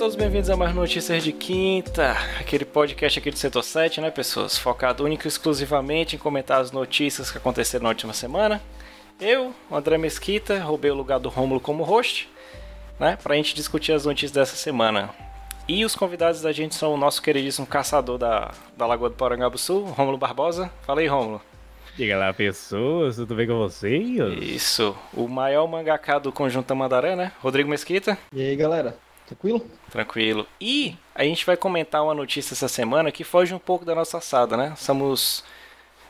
todos bem-vindos a mais Notícias de Quinta, aquele podcast aqui do Setor 7, né, pessoas? Focado único e exclusivamente em comentar as notícias que aconteceram na última semana. Eu, André Mesquita, roubei o lugar do Rômulo como host, né, pra gente discutir as notícias dessa semana. E os convidados da gente são o nosso queridíssimo caçador da, da Lagoa do Sul, Rômulo Barbosa. Fala aí, Rômulo. Diga lá, pessoas, tudo bem com vocês? Isso, o maior mangaká do Conjunto Mandaré, né? Rodrigo Mesquita. E aí, galera? Tranquilo? Tranquilo. E a gente vai comentar uma notícia essa semana que foge um pouco da nossa assada, né? Somos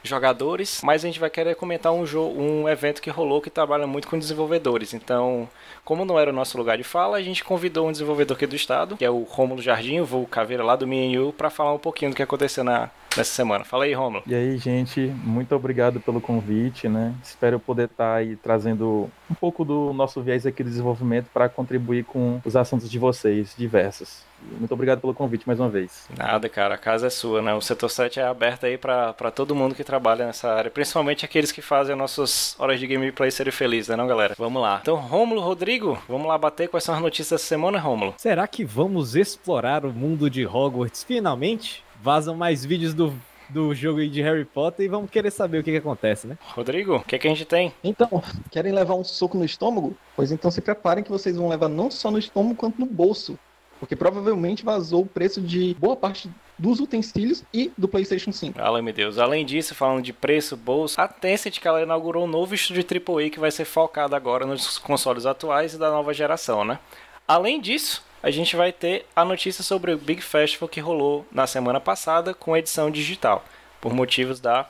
jogadores, mas a gente vai querer comentar um, jogo, um evento que rolou que trabalha muito com desenvolvedores. Então, como não era o nosso lugar de fala, a gente convidou um desenvolvedor aqui do estado, que é o Rômulo Jardim, o Caveira lá do MNU, para falar um pouquinho do que aconteceu na, nessa semana. Fala aí, Rômulo. E aí, gente, muito obrigado pelo convite, né? Espero poder estar aí trazendo um pouco do nosso viés aqui do desenvolvimento para contribuir com os assuntos de vocês, diversos. Muito obrigado pelo convite mais uma vez. Nada, cara, a casa é sua, né? O setor 7 é aberto aí para todo mundo que trabalha nessa área, principalmente aqueles que fazem as nossas horas de gameplay serem felizes, né, não, galera? Vamos lá. Então, Rômulo, Rodrigo, vamos lá bater quais são as notícias dessa semana, Rômulo? Será que vamos explorar o mundo de Hogwarts finalmente? Vazam mais vídeos do do jogo de Harry Potter e vamos querer saber o que, que acontece, né? Rodrigo, o que, que a gente tem? Então, querem levar um soco no estômago? Pois então se preparem que vocês vão levar não só no estômago quanto no bolso porque provavelmente vazou o preço de boa parte dos utensílios e do PlayStation 5. Além meu Deus. Além disso, falando de preço, bolsa, a Tencent que ela inaugurou um novo estúdio AAA que vai ser focado agora nos consoles atuais e da nova geração, né? Além disso, a gente vai ter a notícia sobre o Big Festival que rolou na semana passada com edição digital, por motivos da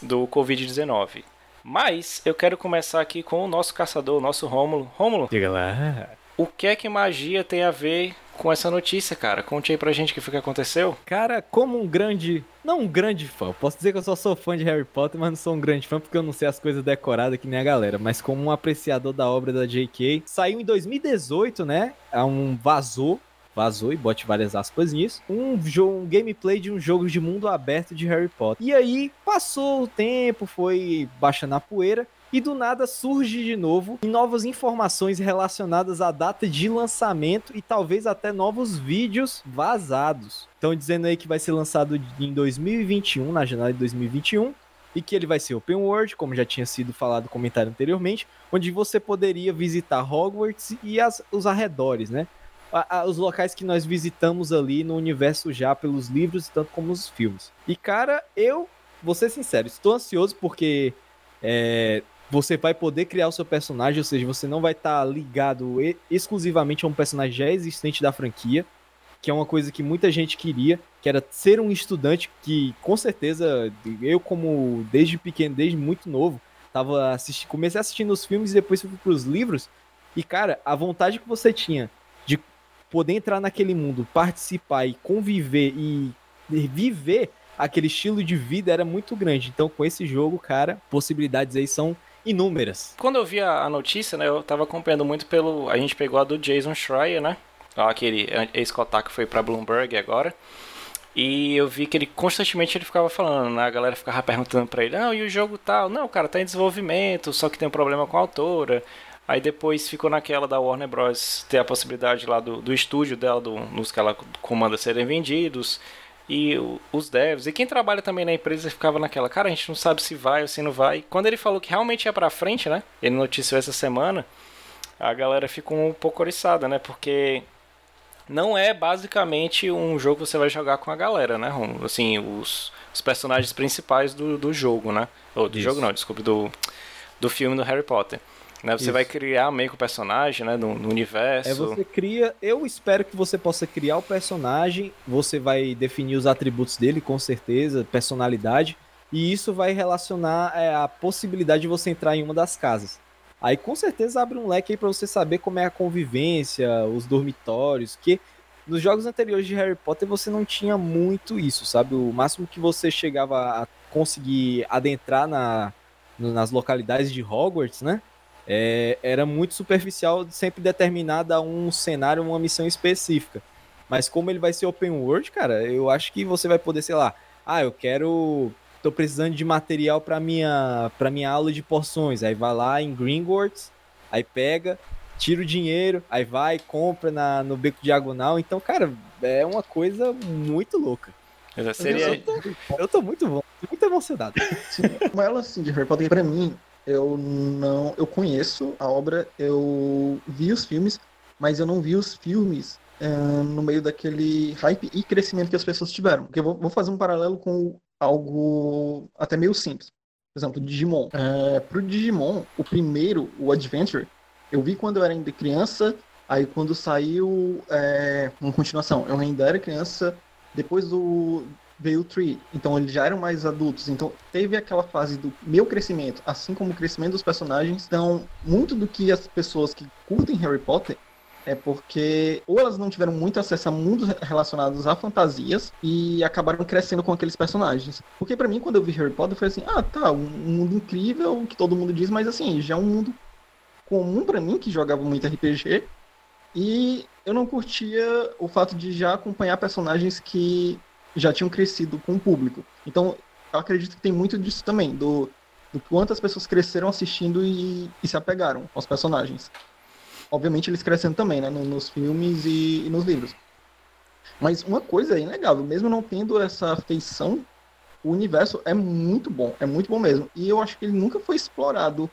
do Covid-19. Mas eu quero começar aqui com o nosso caçador, o nosso Rômulo. Rômulo. Diga lá. O que é que magia tem a ver com essa notícia, cara. Conte aí pra gente o que foi que aconteceu. Cara, como um grande. Não um grande fã. Posso dizer que eu só sou fã de Harry Potter, mas não sou um grande fã porque eu não sei as coisas decoradas que nem a galera. Mas como um apreciador da obra da J.K. Saiu em 2018, né? É um vazou. Vazou e bote várias aspas nisso. Um, jogo, um gameplay de um jogo de mundo aberto de Harry Potter. E aí, passou o tempo, foi baixando a poeira e do nada surge de novo novas informações relacionadas à data de lançamento e talvez até novos vídeos vazados. Estão dizendo aí que vai ser lançado em 2021, na janela de 2021, e que ele vai ser open world, como já tinha sido falado comentário anteriormente, onde você poderia visitar Hogwarts e as, os arredores, né? A, a, os locais que nós visitamos ali no universo já pelos livros, tanto como os filmes. E cara, eu vou ser sincero, estou ansioso porque é, você vai poder criar o seu personagem, ou seja, você não vai estar tá ligado exclusivamente a um personagem já existente da franquia, que é uma coisa que muita gente queria, que era ser um estudante que, com certeza, eu como desde pequeno, desde muito novo, tava assistindo, comecei assistindo os filmes e depois fui para os livros, e cara, a vontade que você tinha de poder entrar naquele mundo, participar e conviver e viver aquele estilo de vida era muito grande. Então, com esse jogo, cara, possibilidades aí são inúmeras. Quando eu vi a, notícia, né, eu tava acompanhando muito pelo. A gente pegou a do Jason Schreier, né? Aquele ex-cotar que foi pra Bloomberg agora. E eu vi que ele constantemente ele ficava falando, né? A galera ficava perguntando pra ele, não, e o jogo tal? Não, cara, tá em desenvolvimento, só que tem um problema com a autora. Aí depois ficou naquela da Warner Bros. ter a possibilidade lá do, do estúdio dela, do, nos que ela comanda serem vendidos e os devs, e quem trabalha também na empresa ficava naquela, cara, a gente não sabe se vai ou se não vai. Quando ele falou que realmente ia pra frente, né? Ele noticiou essa semana, a galera ficou um pouco oriçada, né? Porque não é basicamente um jogo que você vai jogar com a galera, né? Assim, os, os personagens principais do, do jogo, né? Ou do Isso. jogo não, desculpe, do, do filme do Harry Potter. Né? Você Isso. vai criar meio que o personagem, né? No, no, universo. É, você cria. Eu espero que você possa criar o personagem. Você vai definir os atributos dele, com certeza, personalidade. E isso vai relacionar é, a possibilidade de você entrar em uma das casas. Aí com certeza abre um leque aí pra você saber como é a convivência, os dormitórios, que nos jogos anteriores de Harry Potter você não tinha muito isso, sabe? O máximo que você chegava a conseguir adentrar na, nas localidades de Hogwarts, né? É, era muito superficial, sempre determinada a um cenário, uma missão específica. Mas como ele vai ser open world, cara, eu acho que você vai poder, sei lá, ah, eu quero, tô precisando de material para minha para minha aula de poções, aí vai lá em Gringotts, aí pega, tira o dinheiro, aí vai, compra na, no beco diagonal. Então, cara, é uma coisa muito louca. Seria... Eu, tô, eu tô muito bom, tô muito emocionado. Sim, mas ela assim de Harry Potter, pra mim, eu não. Eu conheço a obra, eu vi os filmes, mas eu não vi os filmes é, no meio daquele hype e crescimento que as pessoas tiveram. Porque eu vou, vou fazer um paralelo com algo até meio simples. Por exemplo, Digimon. É, pro Digimon, o primeiro, o Adventure, eu vi quando eu era ainda criança, aí quando saiu é, uma continuação, eu ainda era criança, depois do veio o Tree, então eles já eram mais adultos, então teve aquela fase do meu crescimento, assim como o crescimento dos personagens. Então, muito do que as pessoas que curtem Harry Potter é porque ou elas não tiveram muito acesso a mundos relacionados a fantasias e acabaram crescendo com aqueles personagens. Porque para mim, quando eu vi Harry Potter, foi assim, ah, tá, um mundo incrível, que todo mundo diz, mas assim, já é um mundo comum para mim, que jogava muito RPG, e eu não curtia o fato de já acompanhar personagens que já tinham crescido com o público. Então, eu acredito que tem muito disso também, do, do quanto as pessoas cresceram assistindo e, e se apegaram aos personagens. Obviamente, eles crescendo também, né, nos filmes e, e nos livros. Mas uma coisa é inegável, mesmo não tendo essa feição, o universo é muito bom, é muito bom mesmo. E eu acho que ele nunca foi explorado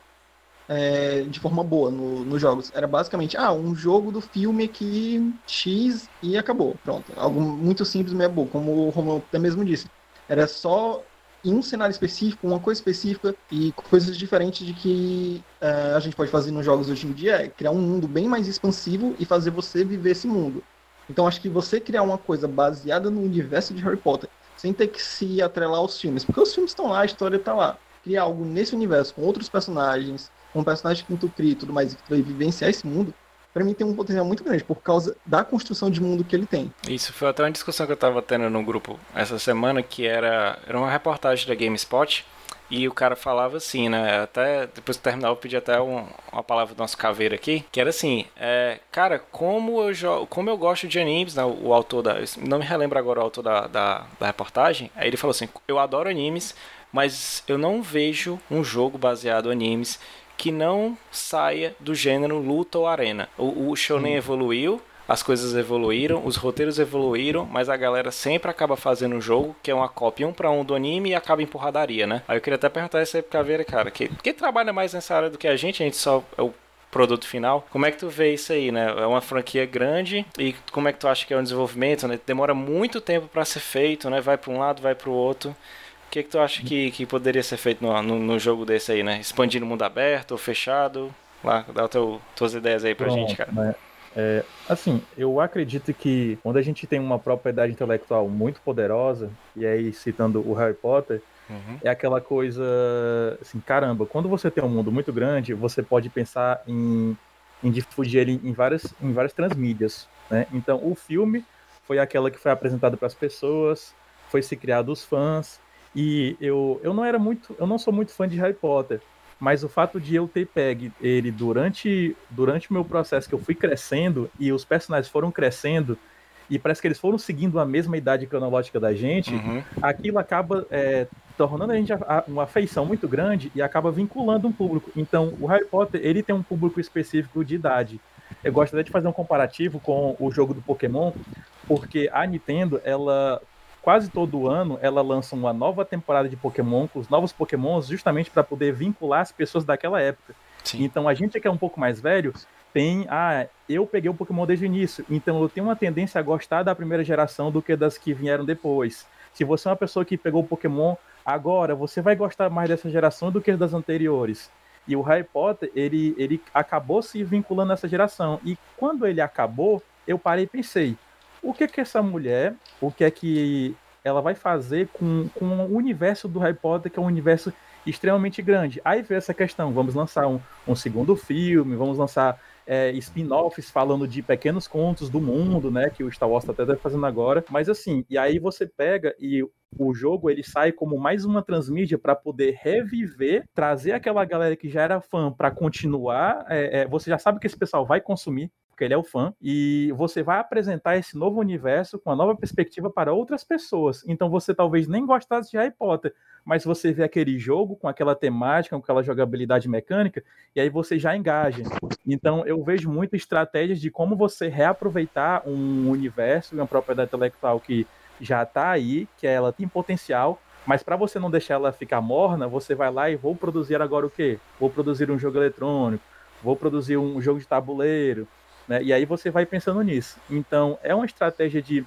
é, de forma boa no, nos jogos. Era basicamente, ah, um jogo do filme aqui, X, e acabou. Pronto. Algo muito simples, meio bom, como o Romulo até mesmo disse. Era só em um cenário específico, uma coisa específica e coisas diferentes de que é, a gente pode fazer nos jogos hoje em dia é criar um mundo bem mais expansivo e fazer você viver esse mundo. Então acho que você criar uma coisa baseada no universo de Harry Potter, sem ter que se atrelar aos filmes, porque os filmes estão lá, a história está lá. Criar algo nesse universo com outros personagens, um personagem que tu cria e tudo mais, e que tu vai vivenciar esse mundo, para mim tem um potencial muito grande por causa da construção de mundo que ele tem. Isso foi até uma discussão que eu tava tendo no grupo essa semana, que era, era uma reportagem da GameSpot, e o cara falava assim, né? Até depois de terminar, eu pedi até um, uma palavra do nosso caveiro aqui, que era assim: é, Cara, como eu, como eu gosto de animes, né, o, o autor da. Não me relembro agora o autor da, da, da reportagem. Aí ele falou assim: Eu adoro animes, mas eu não vejo um jogo baseado em animes que não saia do gênero luta ou arena. O, o shonen evoluiu, as coisas evoluíram, os roteiros evoluíram, mas a galera sempre acaba fazendo um jogo que é uma cópia um para um do anime e acaba em porradaria, né? Aí eu queria até perguntar isso aí pro Caveira, cara, que, que trabalha mais nessa área do que a gente, a gente só é o produto final. Como é que tu vê isso aí, né? É uma franquia grande e como é que tu acha que é o desenvolvimento, né? Demora muito tempo para ser feito, né? Vai para um lado, vai para o outro que, que tu acha que, que poderia ser feito no, no, no jogo desse aí, né? Expandir no mundo aberto ou fechado? Lá, dá teu, tuas ideias aí pra Pronto, gente, cara. Né? É, assim, eu acredito que quando a gente tem uma propriedade intelectual muito poderosa, e aí citando o Harry Potter, uhum. é aquela coisa assim, caramba, quando você tem um mundo muito grande, você pode pensar em, em difundir ele em várias, em várias transmídias, né? Então, o filme foi aquela que foi apresentada para as pessoas, foi se criado os fãs, e eu, eu não era muito, eu não sou muito fã de Harry Potter, mas o fato de eu ter pego ele durante durante o meu processo que eu fui crescendo e os personagens foram crescendo e parece que eles foram seguindo a mesma idade cronológica da gente, uhum. aquilo acaba é, tornando a gente uma afeição muito grande e acaba vinculando um público. Então, o Harry Potter, ele tem um público específico de idade. Eu gosto até de fazer um comparativo com o jogo do Pokémon, porque a Nintendo, ela quase todo ano ela lança uma nova temporada de Pokémon com os novos Pokémons, justamente para poder vincular as pessoas daquela época. Sim. Então a gente que é um pouco mais velho tem, ah, eu peguei o Pokémon desde o início, então eu tenho uma tendência a gostar da primeira geração do que das que vieram depois. Se você é uma pessoa que pegou o Pokémon agora, você vai gostar mais dessa geração do que das anteriores. E o Harry Potter, ele, ele acabou se vinculando nessa geração. E quando ele acabou, eu parei e pensei, o que que essa mulher, o que é que ela vai fazer com, com o universo do Harry Potter, que é um universo extremamente grande. Aí veio essa questão, vamos lançar um, um segundo filme, vamos lançar é, spin-offs falando de pequenos contos do mundo, né, que o Star Wars tá até fazendo agora, mas assim, e aí você pega e o jogo ele sai como mais uma transmídia para poder reviver, trazer aquela galera que já era fã para continuar. É, é, você já sabe que esse pessoal vai consumir, porque ele é o fã, e você vai apresentar esse novo universo com uma nova perspectiva para outras pessoas. Então você talvez nem gostasse de Harry Potter, mas você vê aquele jogo com aquela temática, com aquela jogabilidade mecânica, e aí você já engaja. Então eu vejo muito estratégias de como você reaproveitar um universo e uma propriedade intelectual que já está aí, que ela tem potencial, mas para você não deixar ela ficar morna, você vai lá e vou produzir agora o quê? Vou produzir um jogo eletrônico, vou produzir um jogo de tabuleiro, né? E aí você vai pensando nisso. Então, é uma estratégia de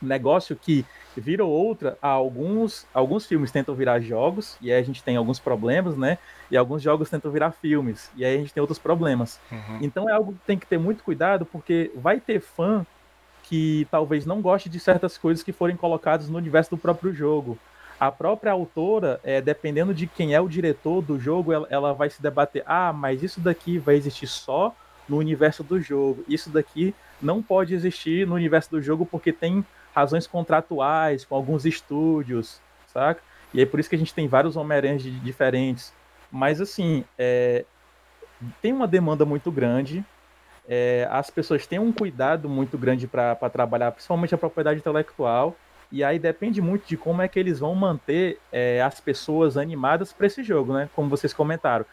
negócio que virou outra. Alguns, alguns filmes tentam virar jogos, e aí a gente tem alguns problemas, né? E alguns jogos tentam virar filmes, e aí a gente tem outros problemas. Uhum. Então é algo que tem que ter muito cuidado, porque vai ter fã que talvez não goste de certas coisas que forem colocadas no universo do próprio jogo. A própria autora, é, dependendo de quem é o diretor do jogo, ela, ela vai se debater: ah, mas isso daqui vai existir só no universo do jogo. Isso daqui não pode existir no universo do jogo porque tem razões contratuais com alguns estúdios, saca? E é por isso que a gente tem vários Homem-Aranhas diferentes. Mas, assim, é... tem uma demanda muito grande. É... As pessoas têm um cuidado muito grande para trabalhar, principalmente a propriedade intelectual. E aí depende muito de como é que eles vão manter é, as pessoas animadas para esse jogo, né? Como vocês comentaram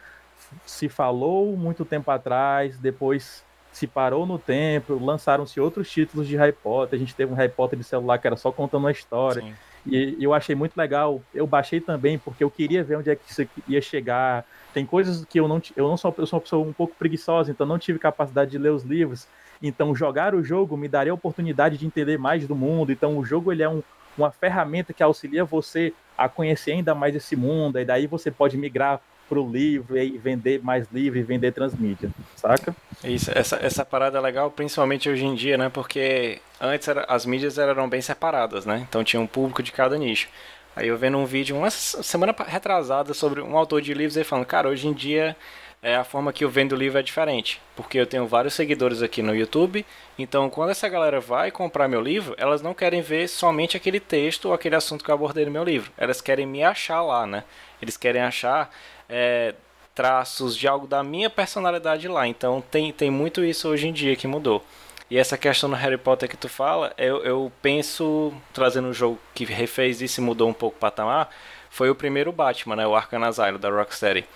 se falou muito tempo atrás, depois se parou no tempo, lançaram-se outros títulos de Harry Potter. A gente teve um Harry Potter de celular que era só contando uma história. Sim. E eu achei muito legal. Eu baixei também porque eu queria ver onde é que isso ia chegar. Tem coisas que eu não eu não sou eu sou uma pessoa um pouco preguiçosa, então não tive capacidade de ler os livros. Então jogar o jogo me daria a oportunidade de entender mais do mundo. Então o jogo ele é um, uma ferramenta que auxilia você a conhecer ainda mais esse mundo. E daí você pode migrar pro livro e vender mais livro e vender transmídia, saca? Isso, essa, essa parada é legal, principalmente hoje em dia, né? Porque antes era, as mídias eram bem separadas, né? Então tinha um público de cada nicho. Aí eu vendo um vídeo uma semana retrasada sobre um autor de livros e falando, cara, hoje em dia é a forma que eu vendo o livro é diferente, porque eu tenho vários seguidores aqui no YouTube, então quando essa galera vai comprar meu livro, elas não querem ver somente aquele texto ou aquele assunto que eu abordei no meu livro, elas querem me achar lá, né? Eles querem achar é, traços de algo da minha personalidade lá. Então tem, tem muito isso hoje em dia que mudou. E essa questão do Harry Potter que tu fala, eu, eu penso, trazendo um jogo que refez isso e mudou um pouco o patamar, foi o primeiro Batman, né, o Arkham Asylum da Rocksteady.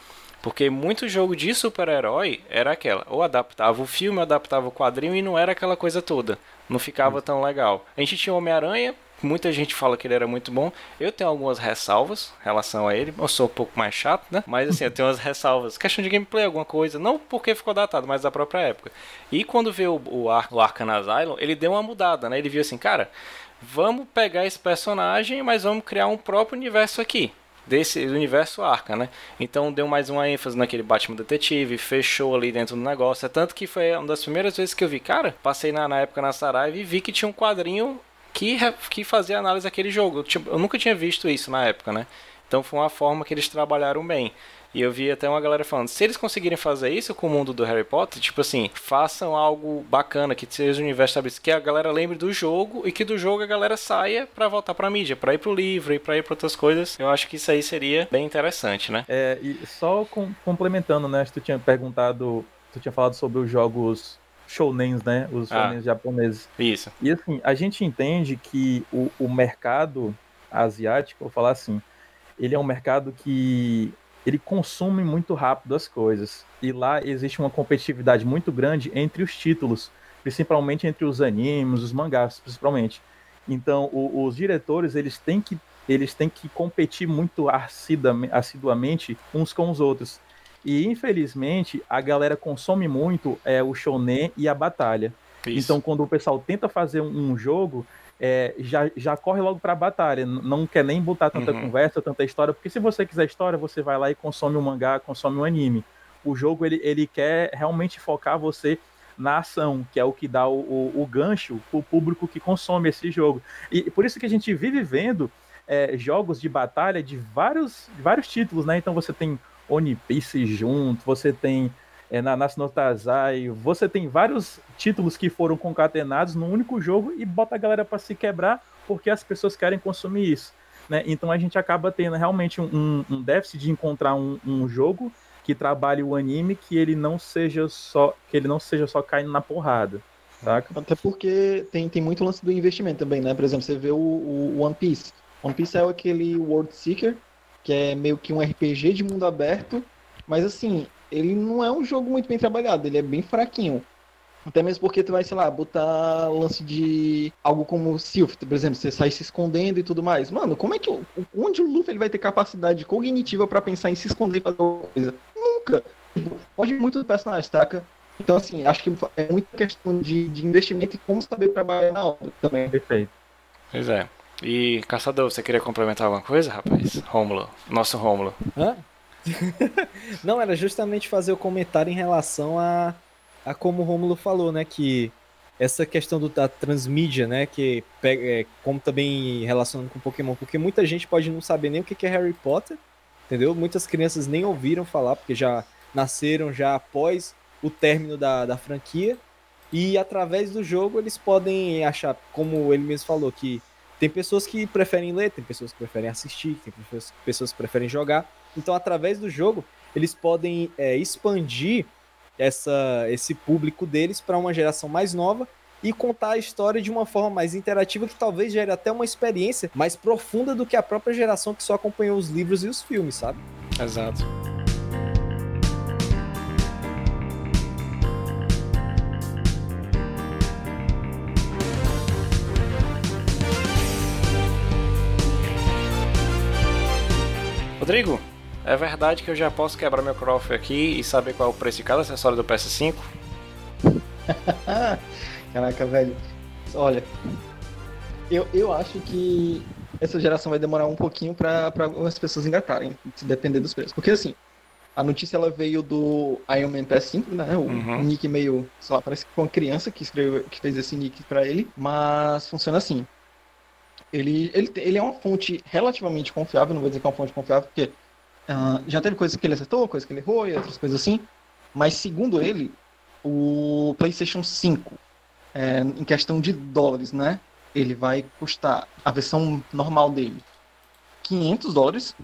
Porque muito jogo de super-herói era aquela, ou adaptava o filme, adaptava o quadrinho e não era aquela coisa toda. Não ficava tão legal. A gente tinha Homem-Aranha, Muita gente fala que ele era muito bom. Eu tenho algumas ressalvas em relação a ele. Eu sou um pouco mais chato, né? Mas assim, eu tenho umas ressalvas. Questão de gameplay, alguma coisa. Não porque ficou datado, mas da própria época. E quando veio o, Ar o Arkham Asylum, ele deu uma mudada, né? Ele viu assim, cara, vamos pegar esse personagem, mas vamos criar um próprio universo aqui desse universo Arca, né? Então deu mais uma ênfase naquele Batman detetive, fechou ali dentro do negócio. É tanto que foi uma das primeiras vezes que eu vi, cara, passei na, na época na Saraiva e vi que tinha um quadrinho que, que fazia análise daquele jogo. Eu, nunca tinha visto isso na época, né? Então foi uma forma que eles trabalharam bem. E eu vi até uma galera falando, se eles conseguirem fazer isso com o mundo do Harry Potter, tipo assim, façam algo bacana, que seja o universo estabelecido, que a galera lembre do jogo e que do jogo a galera saia para voltar pra mídia, pra ir pro livro e pra ir pra outras coisas. Eu acho que isso aí seria bem interessante, né? É, e só com, complementando, né, tu tinha perguntado, tu tinha falado sobre os jogos shounens, né? Os ah, shounens japoneses. Isso. E assim, a gente entende que o, o mercado asiático, vou falar assim, ele é um mercado que ele consome muito rápido as coisas. E lá existe uma competitividade muito grande entre os títulos, principalmente entre os animes, os mangás, principalmente. Então, o, os diretores, eles têm que eles têm que competir muito assiduamente uns com os outros. E infelizmente a galera consome muito é, o shonen e a batalha. Isso. Então quando o pessoal tenta fazer um, jogo, é, já, já corre logo para a batalha, não quer nem botar tanta uhum. conversa, tanta história, porque se você quiser história, você vai lá e consome um mangá, consome um anime. O jogo ele, ele quer realmente focar você na ação, que é o que dá o, o, o gancho para o público que consome esse jogo. E por isso que a gente vive vendo é, jogos de batalha de vários, de vários títulos, né? Então você tem One Piece junto, você tem é, no Taizai, você tem vários títulos que foram concatenados num único jogo e bota a galera para se quebrar porque as pessoas querem consumir isso. Né? Então a gente acaba tendo realmente um, um déficit de encontrar um, um jogo que trabalhe o anime que ele não seja só que ele não seja só caindo na porrada. Saca? Até porque tem, tem muito lance do investimento também, né? Por exemplo, você vê o, o One Piece. One Piece é aquele World Seeker, que é meio que um RPG de mundo aberto, mas assim, ele não é um jogo muito bem trabalhado, ele é bem fraquinho. Até mesmo porque tu vai, sei lá, botar lance de algo como Sylph, por exemplo, você sai se escondendo e tudo mais. Mano, como é que. Onde o Luffy ele vai ter capacidade cognitiva para pensar em se esconder e fazer alguma coisa? Nunca. Tipo, pode muito do personagem, taca? Então, assim, acho que é muita questão de, de investimento e como saber trabalhar na obra também. Perfeito. Pois é. E, Caçador, você queria complementar alguma coisa, rapaz? Rômulo. Nosso Rômulo. Hã? Não, era justamente fazer o comentário em relação a a como o Romulo falou, né, que essa questão do, da transmídia, né, que pega, é, como também relacionando com Pokémon, porque muita gente pode não saber nem o que é Harry Potter, entendeu? Muitas crianças nem ouviram falar, porque já nasceram já após o término da, da franquia, e através do jogo eles podem achar, como ele mesmo falou, que tem pessoas que preferem ler, tem pessoas que preferem assistir, tem pessoas que preferem jogar, então através do jogo eles podem é, expandir essa, esse público deles para uma geração mais nova e contar a história de uma forma mais interativa que talvez gere até uma experiência mais profunda do que a própria geração que só acompanhou os livros e os filmes, sabe? Exato. Rodrigo, é verdade que eu já posso quebrar meu cofre aqui e saber qual é o preço de cada acessório do PS5? Caraca, velho. Olha, eu, eu acho que essa geração vai demorar um pouquinho para as pessoas engatarem, se depender dos preços. Porque assim, a notícia ela veio do Iron Man PS5, né? O uhum. nick meio, sei lá, parece que foi uma criança que escreveu, que fez esse nick para ele, mas funciona assim. Ele, ele, ele é uma fonte relativamente confiável, não vou dizer que é uma fonte confiável, porque Uh, já teve coisas que ele acertou, coisas que ele errou e outras coisas assim. Mas segundo ele, o PlayStation 5, é, em questão de dólares, né? Ele vai custar a versão normal dele 500 dólares,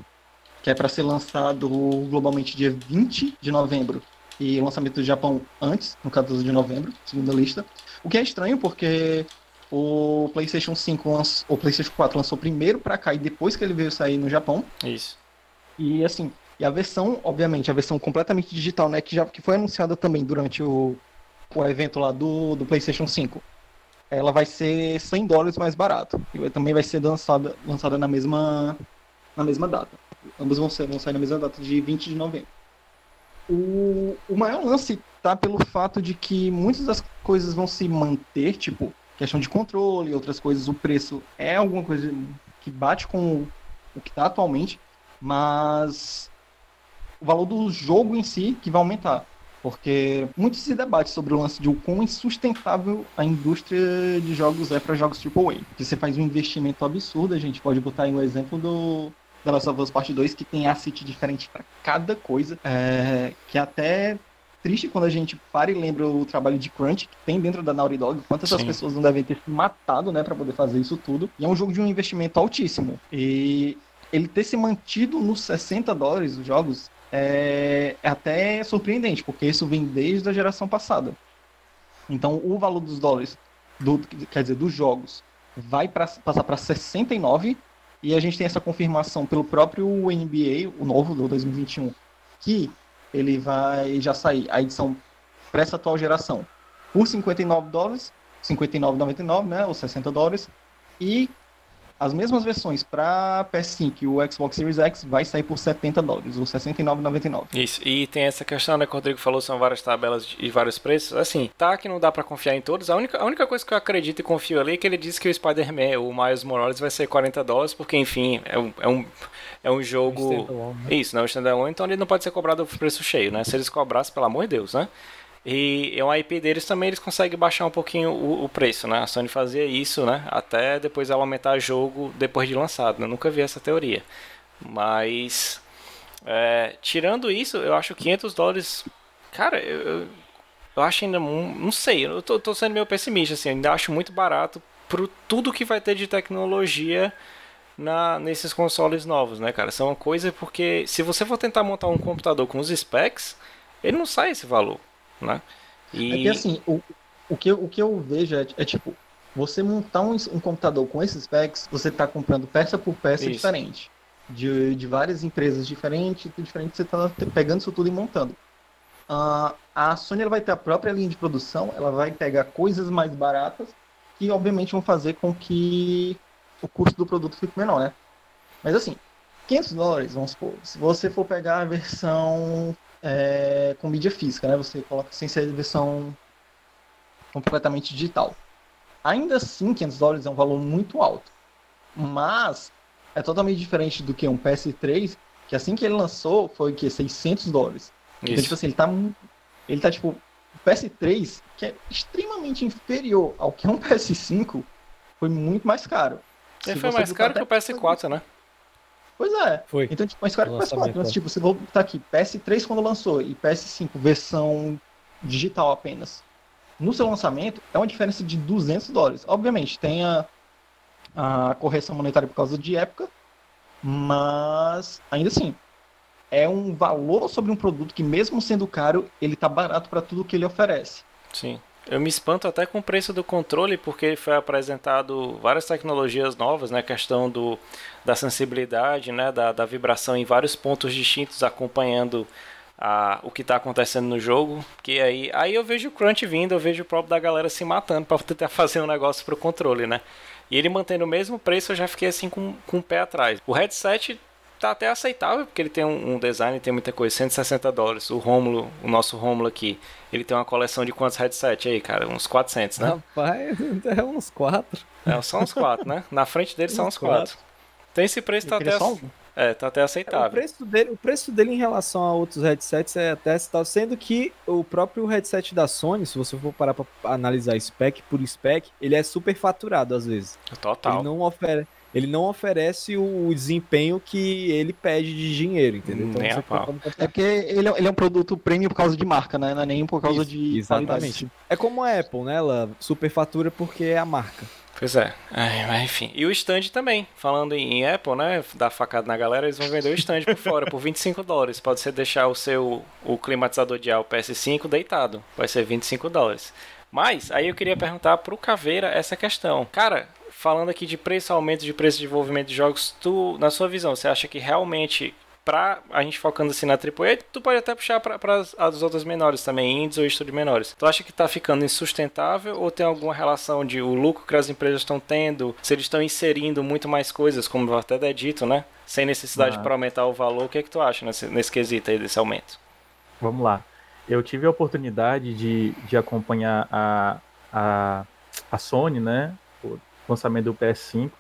que é para ser lançado globalmente dia 20 de novembro e o lançamento do Japão antes, no 14 de novembro, segundo a lista. O que é estranho porque o PlayStation 5 lançou, o PlayStation 4 lançou primeiro para cá e depois que ele veio sair no Japão. Isso. E assim, e a versão, obviamente, a versão completamente digital, né, que já que foi anunciada também durante o, o evento lá do, do PlayStation 5. Ela vai ser 100 dólares mais barato. E também vai ser lançada, lançada na mesma na mesma data. Ambos vão, ser, vão sair na mesma data de 20 de novembro. O, o maior lance tá pelo fato de que muitas das coisas vão se manter, tipo, questão de controle, outras coisas, o preço é alguma coisa que bate com o que está atualmente, mas o valor do jogo em si que vai aumentar. Porque muito se debate sobre o lance de o quão insustentável a indústria de jogos é para jogos AAA. Que você faz um investimento absurdo, a gente pode botar aí o um exemplo do The Last of Us Part 2, que tem asset diferente para cada coisa, é, que até triste quando a gente para e lembra o trabalho de crunch que tem dentro da Naughty Dog, quantas essas pessoas não devem ter se matado, né, para poder fazer isso tudo. E é um jogo de um investimento altíssimo. E ele ter se mantido nos 60 dólares os jogos é, é até surpreendente, porque isso vem desde a geração passada. Então o valor dos dólares, do, quer dizer, dos jogos, vai pra, passar para 69 e a gente tem essa confirmação pelo próprio NBA, o novo do 2021, que ele vai já sair. A edição para essa atual geração por 59 dólares, 59,99, né, ou 60 dólares, e as mesmas versões para PS5 e o Xbox Series X vai sair por 70 dólares, ou 69,99. Isso, e tem essa questão, né, que o Rodrigo falou, são várias tabelas e vários preços. Assim, tá que não dá para confiar em todos. A única, a única coisa que eu acredito e confio ali é que ele disse que o Spider-Man, o Miles Morales, vai ser 40 dólares, porque, enfim, é um, é um, é um jogo... né? Isso, não é um standalone, então ele não pode ser cobrado o preço cheio, né? Se eles cobrassem, pelo amor de Deus, né? E é um IP deles também, eles conseguem baixar um pouquinho o, o, preço, né? A Sony fazia isso, né? Até depois ela aumentar o jogo depois de lançado. Né? Eu nunca vi essa teoria. Mas, é, tirando isso, eu acho 500 dólares... Cara, eu, eu acho ainda... Não sei, eu tô, tô sendo meio pessimista, assim. Ainda acho muito barato pro tudo que vai ter de tecnologia na, nesses consoles novos, né, cara? São uma coisa porque se você for tentar montar um computador com os specs, ele não sai esse valor, né? E... É que assim, o, o, que, o que eu vejo é, é tipo, você montar um, um, computador com esses specs, você está comprando peça por peça isso. diferente. De, de várias empresas diferentes, diferente, você está pegando isso tudo e montando. Uh, a Sony ela vai ter a própria linha de produção, ela vai pegar coisas mais baratas que obviamente vão fazer com que o custo do produto fique menor, né? Mas assim, 500 dólares, vamos supor, se você for pegar a versão é, com mídia física, né? Você coloca sem ser versão completamente digital. Ainda assim, 500 dólares é um valor muito alto. Mas é totalmente diferente do que um PS3, que assim que ele lançou foi que 600 dólares. Então, tipo assim, ele tá ele tá tipo o PS3, que é extremamente inferior ao que é um PS5, foi muito mais caro. Ele foi mais caro que o PS4, né? Pois é. Foi. Então, tipo, mais caro que o PS4. Mas, tipo, você voltar aqui, PS3 quando lançou e PS5 versão digital apenas. No seu lançamento, é uma diferença de 200 dólares. Obviamente, tem a, a correção monetária por causa de época, mas ainda assim, é um valor sobre um produto que, mesmo sendo caro, ele tá barato para tudo que ele oferece. Sim. Eu me espanto até com o preço do controle, porque foi apresentado várias tecnologias novas, né? A questão do, da sensibilidade, né? Da, da vibração em vários pontos distintos, acompanhando a, o que está acontecendo no jogo. Que aí, aí eu vejo o crunch vindo, eu vejo o próprio da galera se matando para tentar fazer um negócio pro controle, né? E ele mantendo o mesmo preço, eu já fiquei assim com, com o pé atrás. O headset tá até aceitável, porque ele tem um, um design, tem muita coisa, 160 dólares. O Romulo, o nosso Romulo aqui, ele tem uma coleção de quantos headsets aí, cara? Uns 400, né? Rapaz, é uns 4. É, são uns 4, né? Na frente dele são uns 4. Tem esse preço, tá até, é, tá até aceitável. É, o, preço dele, o preço dele em relação a outros headsets é até aceitável, sendo que o próprio headset da Sony, se você for parar pra analisar spec por spec, ele é super faturado às vezes. Total. Ele não oferece ele não oferece o desempenho que ele pede de dinheiro, entendeu? Então, nem a pau. É porque ele, é, ele, é um produto premium por causa de marca, né? Não é nem por causa Isso, de. Exatamente. Qualidade. É como a Apple, né? Ela superfatura porque é a marca. Pois é. Ai, enfim. E o stand também. Falando em Apple, né? Dar facada na galera, eles vão vender o stand por fora por 25 dólares. Pode ser deixar o seu o climatizador de ar, o PS5, deitado. Vai ser 25 dólares. Mas, aí eu queria perguntar pro Caveira essa questão. Cara, falando aqui de preço, aumento de preço de desenvolvimento de jogos, tu, na sua visão, você acha que realmente pra a gente focando assim na AAA, tu pode até puxar para as outras menores também, indies ou estúdios menores. Tu acha que tá ficando insustentável ou tem alguma relação de o lucro que as empresas estão tendo, se eles estão inserindo muito mais coisas, como até é dito, né? Sem necessidade ah. para aumentar o valor, o que é que tu acha nesse, nesse quesito aí desse aumento? Vamos lá. Eu tive a oportunidade de, de acompanhar a, a, a Sony, né? Lançamento do PS5.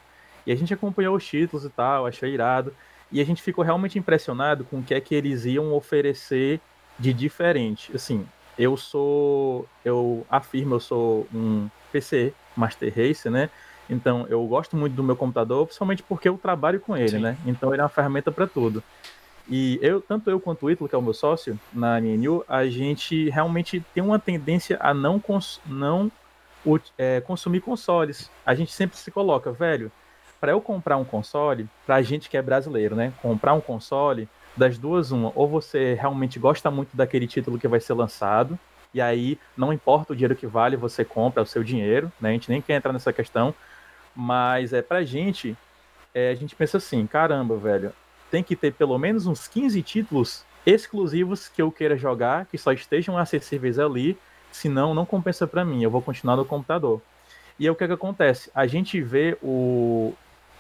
E a gente acompanhou os títulos e tal, achei irado. E a gente ficou realmente impressionado com o que é que eles iam oferecer de diferente. Assim, eu sou, eu afirmo, eu sou um PC Master Race, né? Então, eu gosto muito do meu computador, principalmente porque eu trabalho com ele, Sim. né? Então, ele é uma ferramenta para tudo. E eu, tanto eu quanto o Ítalo, que é o meu sócio na NNU, a gente realmente tem uma tendência a não, não é, consumir consoles. A gente sempre se coloca, velho, para eu comprar um console, pra gente que é brasileiro, né? Comprar um console, das duas, uma, ou você realmente gosta muito daquele título que vai ser lançado, e aí não importa o dinheiro que vale, você compra o seu dinheiro, né? A gente nem quer entrar nessa questão, mas é pra gente, é, a gente pensa assim, caramba, velho, tem que ter pelo menos uns 15 títulos exclusivos que eu queira jogar, que só estejam acessíveis ali, senão não compensa para mim, eu vou continuar no computador. E aí o que, é que acontece? A gente vê o,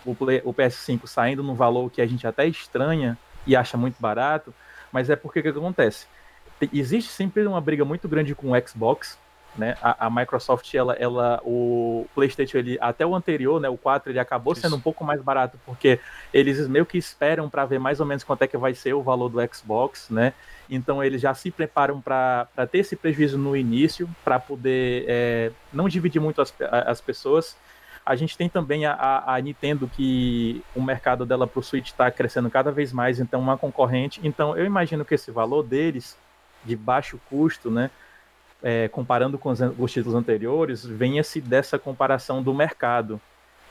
o, o PS5 saindo num valor que a gente até estranha e acha muito barato, mas é porque o que, é que acontece? Existe sempre uma briga muito grande com o Xbox, né? A, a, Microsoft, ela, ela, o PlayStation, ele, até o anterior, né, o 4, ele acabou Isso. sendo um pouco mais barato porque eles meio que esperam para ver mais ou menos quanto é que vai ser o valor do Xbox, né? Então eles já se preparam para ter esse prejuízo no início, para poder é, não dividir muito as, as pessoas. A gente tem também a, a, Nintendo, que o mercado dela para o Switch está crescendo cada vez mais, então uma concorrente. Então eu imagino que esse valor deles, de baixo custo, né, é, comparando com os, os títulos anteriores, venha-se dessa comparação do mercado.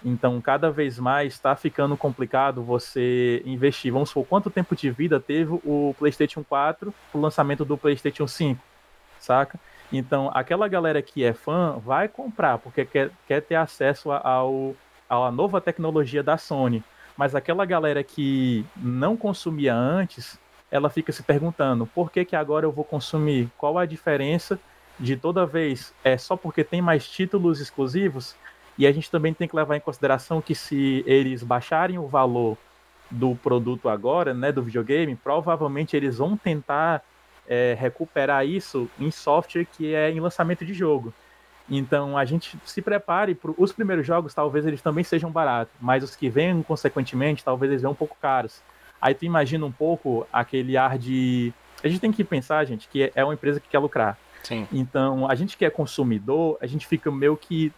Então, cada vez mais está ficando complicado você investir. Vamos supor, quanto tempo de vida teve o PlayStation 4 o lançamento do PlayStation 5, saca? Então, aquela galera que é fã vai comprar, porque quer, quer ter acesso ao, à nova tecnologia da Sony. Mas aquela galera que não consumia antes, ela fica se perguntando por que, que agora eu vou consumir? Qual a diferença de toda vez? É só porque tem mais títulos exclusivos? E a gente também tem que levar em consideração que se eles baixarem o valor do produto agora, né, do videogame, provavelmente eles vão tentar é, recuperar isso em software que é em lançamento de jogo. Então a gente se prepare para os primeiros jogos, talvez eles também sejam baratos, mas os que vêm consequentemente, talvez eles venham um pouco caros. Aí tu imagina um pouco aquele ar de. A gente tem que pensar, gente, que é uma empresa que quer lucrar. Sim. Então, a gente que é consumidor, a gente fica meio que.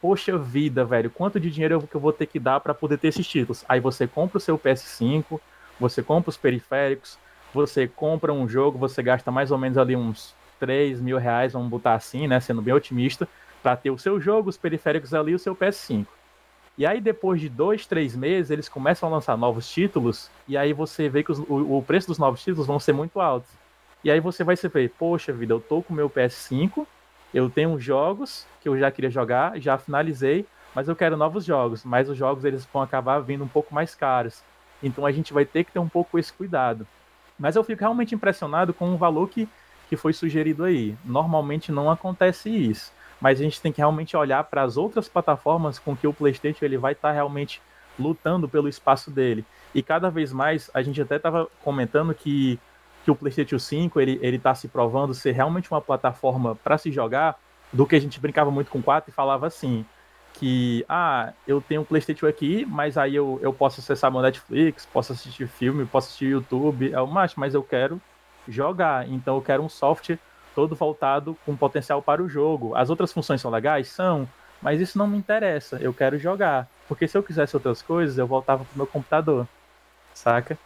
Poxa vida, velho, quanto de dinheiro que eu vou ter que dar para poder ter esses títulos? Aí você compra o seu PS5, você compra os periféricos, você compra um jogo, você gasta mais ou menos ali uns 3 mil reais, vamos botar assim, né? Sendo bem otimista, para ter o seu jogo, os periféricos ali e o seu PS5. E aí, depois de dois, três meses, eles começam a lançar novos títulos, e aí você vê que os, o, o, preço dos novos títulos vão ser muito altos. E aí você vai se ver, poxa vida, eu tô com meu PS5, eu tenho jogos que eu já queria jogar, já finalizei, mas eu quero novos jogos. Mas os jogos eles vão acabar vindo um pouco mais caros. Então a gente vai ter que ter um pouco esse cuidado. Mas eu fico realmente impressionado com o valor que, que foi sugerido aí. Normalmente não acontece isso mas a gente tem que realmente olhar para as outras plataformas com que o PlayStation ele vai estar tá realmente lutando pelo espaço dele. E cada vez mais, a gente até estava comentando que, que o PlayStation 5 ele está se provando ser realmente uma plataforma para se jogar, do que a gente brincava muito com o 4 e falava assim, que, ah, eu tenho um PlayStation aqui, mas aí eu, eu posso acessar meu Netflix, posso assistir filme, posso assistir YouTube, é o mais, mas eu quero jogar, então eu quero um software todo voltado com potencial para o jogo. As outras funções são legais? São, mas isso não me interessa. Eu quero jogar. Porque se eu quisesse outras coisas, eu voltava para o meu computador, saca?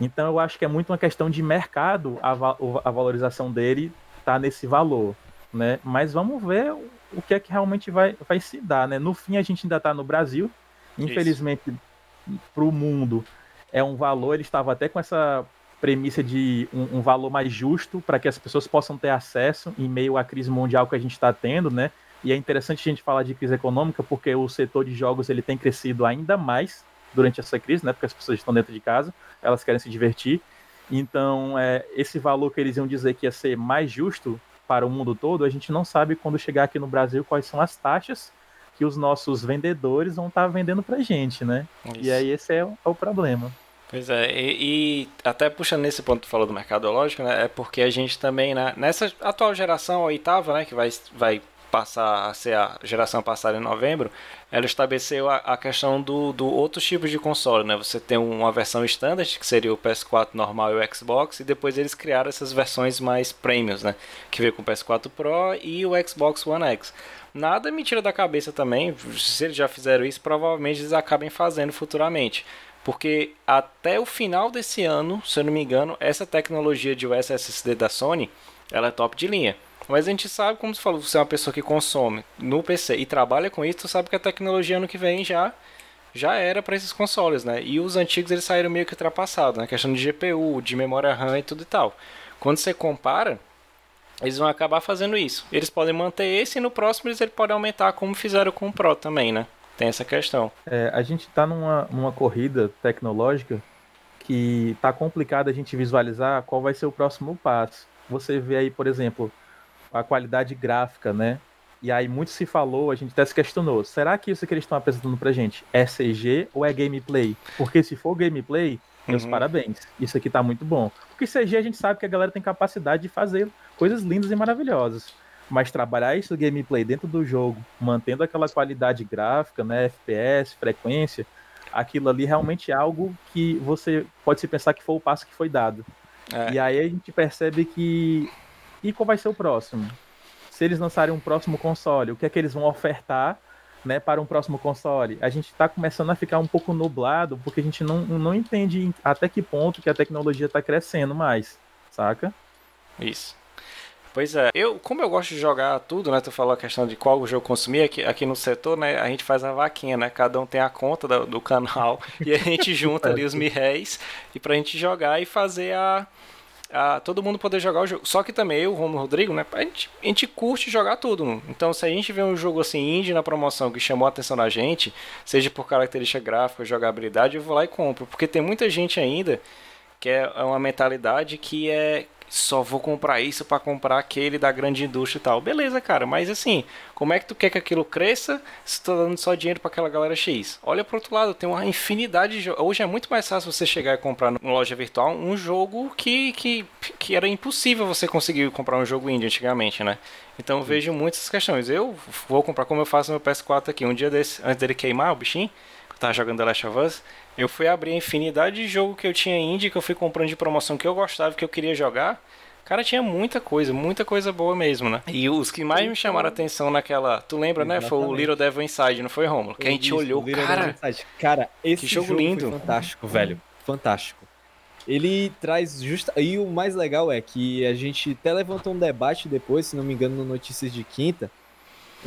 Então eu acho que é muito uma questão de mercado a, a valorização dele tá nesse valor, né? Mas vamos ver o que é que realmente vai, vai se dar, né? No fim a gente ainda está no Brasil, infelizmente para o mundo é um valor. Ele estava até com essa premissa de um, um valor mais justo para que as pessoas possam ter acesso em meio à crise mundial que a gente está tendo, né? E é interessante a gente falar de crise econômica porque o setor de jogos ele tem crescido ainda mais durante essa crise, né? Porque as pessoas estão dentro de casa, elas querem se divertir. Então, é, esse valor que eles iam dizer que ia ser mais justo para o mundo todo, a gente não sabe quando chegar aqui no Brasil quais são as taxas que os nossos vendedores vão estar vendendo para gente, né? Isso. E aí esse é o, é o problema. Pois é, e, e, até puxando nesse ponto que tu falou do mercadológico, né, é porque a gente também, né, nessa atual geração, a oitava, né, que vai, vai passar a ser a geração passada em novembro, ela estabeleceu a, a questão do, do outros tipos de console, né, você tem uma versão standard, que seria o PS4 normal e o Xbox, e depois eles criaram essas versões mais premiums, né, que veio com o PS4 Pro e o Xbox One X. Nada me tira da cabeça também, se eles já fizeram isso, provavelmente eles acabem fazendo futuramente. Porque até o final desse ano, se eu não me engano, essa tecnologia de US SSD da Sony, ela é top de linha. Mas a gente sabe, como você falou, você é uma pessoa que consome no PC e trabalha com isso, você sabe que a tecnologia ano que vem já já era para esses consoles, né? E os antigos eles saíram meio que ultrapassados, na né? questão de GPU, de memória RAM e tudo e tal. Quando você compara, eles vão acabar fazendo isso. Eles podem manter esse e no próximo eles podem aumentar como fizeram com o Pro também, né? Tem essa questão. É, a gente está numa, numa corrida tecnológica que está complicado a gente visualizar qual vai ser o próximo passo. Você vê aí, por exemplo, a qualidade gráfica, né? E aí muito se falou, a gente até se questionou, será que isso que eles estão apresentando pra gente é CG ou é gameplay? Porque se for gameplay, meus uhum. parabéns. Isso aqui tá muito bom. Porque CG a gente sabe que a galera tem capacidade de fazer coisas lindas e maravilhosas mas trabalhar isso gameplay dentro do jogo, mantendo aquela qualidade gráfica, né, FPS, frequência, aquilo ali realmente é algo que você pode se pensar que foi o passo que foi dado. É. E aí a gente percebe que e qual vai ser o próximo? Se eles lançarem um próximo console, o que é que eles vão ofertar, né, para um próximo console? A gente está começando a ficar um pouco nublado porque a gente não, não entende até que ponto que a tecnologia está crescendo mais, saca? Isso. Pois é, eu, como eu gosto de jogar tudo, né? Tu falou a questão de qual jogo consumir, aqui, aqui no setor, né? A gente faz a vaquinha, né? Cada um tem a conta do, do canal e a gente junta ali os mil réis e pra gente jogar e fazer a, a. todo mundo poder jogar o jogo. Só que também eu, Romulo Rodrigo, né? A gente, a gente curte jogar tudo. Então, se a gente vê um jogo assim, indie na promoção que chamou a atenção da gente, seja por característica gráfica, jogabilidade, eu vou lá e compro. Porque tem muita gente ainda que é uma mentalidade que é só vou comprar isso para comprar aquele da grande indústria e tal. Beleza, cara, mas assim, como é que tu quer que aquilo cresça se tu tá dando só dinheiro para aquela galera X? Olha pro outro lado, tem uma infinidade de jogos. Hoje é muito mais fácil você chegar e comprar numa loja virtual um jogo que, que, que era impossível você conseguir comprar um jogo indie antigamente, né? Então eu vejo muitas questões. Eu vou comprar como eu faço no meu PS4 aqui. Um dia desse, antes dele queimar o bichinho, que eu tava jogando The Last of Us, eu fui abrir a infinidade de jogo que eu tinha indie, que eu fui comprando de promoção que eu gostava, que eu queria jogar. Cara, tinha muita coisa, muita coisa boa mesmo, né? E os que mais me chamaram a atenção naquela. Tu lembra, né? Foi o Little Devil Inside, não foi, Romulo? Que a gente olhou, cara. Cara, esse jogo, jogo lindo. fantástico, velho. Fantástico. Ele traz justa. E o mais legal é que a gente até levantou um debate depois, se não me engano, no Notícias de Quinta.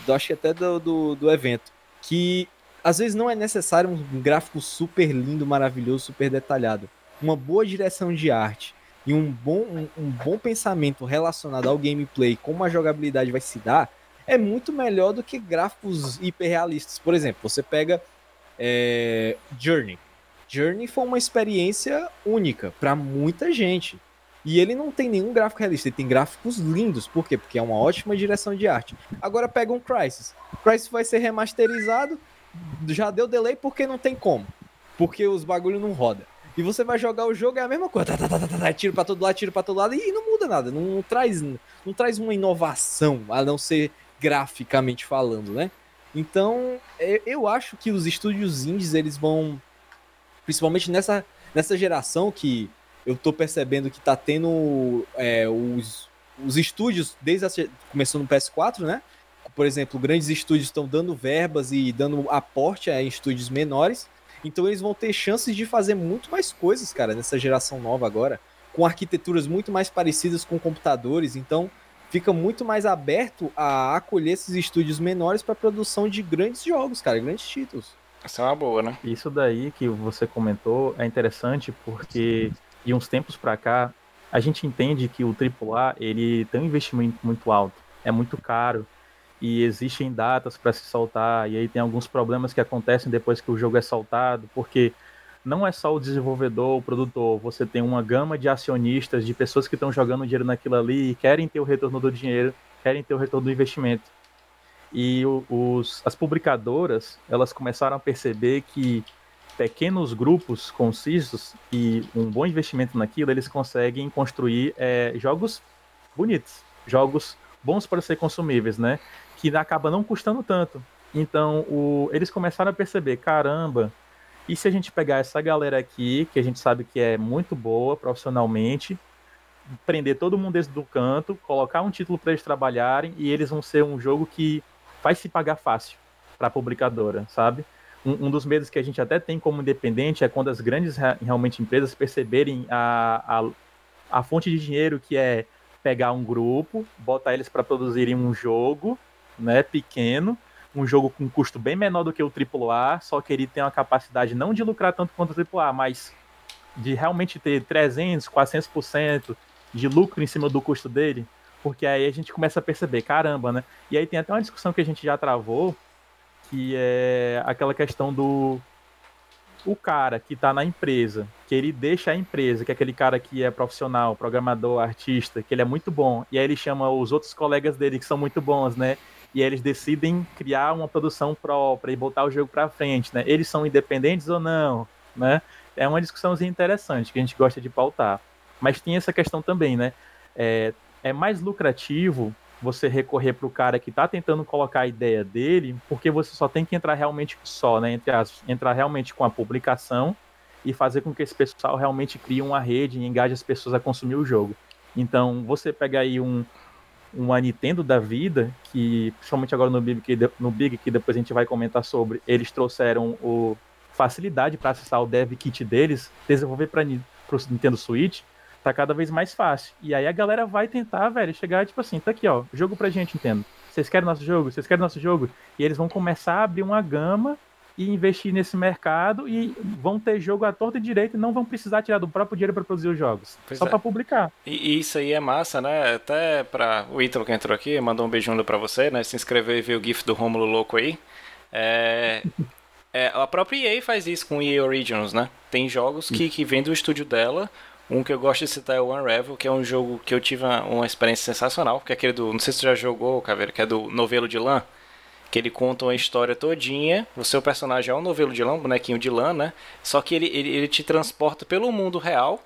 Eu acho que até do, do, do evento. Que às vezes não é necessário um gráfico super lindo, maravilhoso, super detalhado. Uma boa direção de arte e um bom, um, um bom pensamento relacionado ao gameplay, como a jogabilidade vai se dar, é muito melhor do que gráficos hiperrealistas. Por exemplo, você pega é, Journey. Journey foi uma experiência única para muita gente. E ele não tem nenhum gráfico realista, ele tem gráficos lindos. Por quê? Porque é uma ótima direção de arte. Agora pega um Crisis. Crisis vai ser remasterizado, já deu delay porque não tem como. Porque os bagulho não roda. E você vai jogar o jogo é a mesma coisa. Tá, tá, tá, tá, tá, tiro pra todo lado, tiro pra todo lado. E não muda nada. Não, não, traz, não traz uma inovação, a não ser graficamente falando, né? Então, é, eu acho que os estúdios indies, eles vão... Principalmente nessa, nessa geração que eu tô percebendo que tá tendo é, os, os estúdios, desde a, começou no PS4, né? Por exemplo, grandes estúdios estão dando verbas e dando aporte a estúdios menores. Então eles vão ter chances de fazer muito mais coisas, cara, nessa geração nova agora, com arquiteturas muito mais parecidas com computadores. Então fica muito mais aberto a acolher esses estúdios menores para produção de grandes jogos, cara, grandes títulos. Essa é uma boa, né? Isso daí que você comentou é interessante porque de uns tempos para cá a gente entende que o AAA ele tem um investimento muito alto, é muito caro e existem datas para se soltar, e aí tem alguns problemas que acontecem depois que o jogo é soltado, porque não é só o desenvolvedor, o produtor, você tem uma gama de acionistas, de pessoas que estão jogando dinheiro naquilo ali e querem ter o retorno do dinheiro, querem ter o retorno do investimento. E os, as publicadoras, elas começaram a perceber que pequenos grupos concisos e um bom investimento naquilo, eles conseguem construir é, jogos bonitos, jogos bons para ser consumíveis, né? Que acaba não custando tanto. Então, o, eles começaram a perceber, caramba, e se a gente pegar essa galera aqui, que a gente sabe que é muito boa profissionalmente, prender todo mundo desde do canto, colocar um título para eles trabalharem e eles vão ser um jogo que vai se pagar fácil para a publicadora, sabe? Um, um, dos medos que a gente até tem como independente é quando as grandes realmente empresas perceberem a, a, a fonte de dinheiro que é pegar um grupo, botar eles para produzirem um jogo né, pequeno, um jogo com custo bem menor do que o AAA, só que ele tem uma capacidade não de lucrar tanto quanto o AAA, mas de realmente ter 300, 400% de lucro em cima do custo dele, porque aí a gente começa a perceber, caramba, né? E aí tem até uma discussão que a gente já travou, que é aquela questão do o cara que está na empresa, que ele deixa a empresa, que é aquele cara que é profissional, programador, artista, que ele é muito bom, e aí ele chama os outros colegas dele que são muito bons, né? E eles decidem criar uma produção própria e botar o jogo para frente, né? Eles são independentes ou não, né? É uma discussãozinha interessante que a gente gosta de pautar. Mas tem essa questão também, né? É, é mais lucrativo você recorrer para o cara que está tentando colocar a ideia dele, porque você só tem que entrar realmente só, né? Entrar realmente com a publicação e fazer com que esse pessoal realmente crie uma rede e engaje as pessoas a consumir o jogo. Então, você pega aí um, uma Nintendo da vida, que principalmente agora no Big, que, no Big, que depois a gente vai comentar sobre, eles trouxeram o facilidade para acessar o dev kit deles, desenvolver para o Nintendo Switch, tá cada vez mais fácil. E aí a galera vai tentar, velho, chegar tipo assim, tá aqui, ó, jogo pra gente, Nintendo. Vocês querem nosso jogo? Vocês querem nosso jogo? E eles vão começar a abrir uma gama e investir nesse mercado e vão ter jogo à torta e direito e não vão precisar tirar do próprio dinheiro para produzir os jogos. Pois só é. para publicar. E, isso aí é massa, né? Até para o Ítalo que entrou aqui, mandou um beijão para você, né? Se inscreveu e ver o GIF do Rômulo louco aí. É, é, a própria EA faz isso com EA Originals, né? Tem jogos que, que vêm do estúdio dela. Um que eu gosto de citar é o Unravel, que é um jogo que eu tive uma, uma experiência sensacional, que é aquele do. Não sei se você já jogou, Caveira, que é do Novelo de Lã que ele conta uma história todinha. O seu personagem é um novelo de lã, um bonequinho de lã, né? Só que ele, ele, ele te transporta pelo mundo real,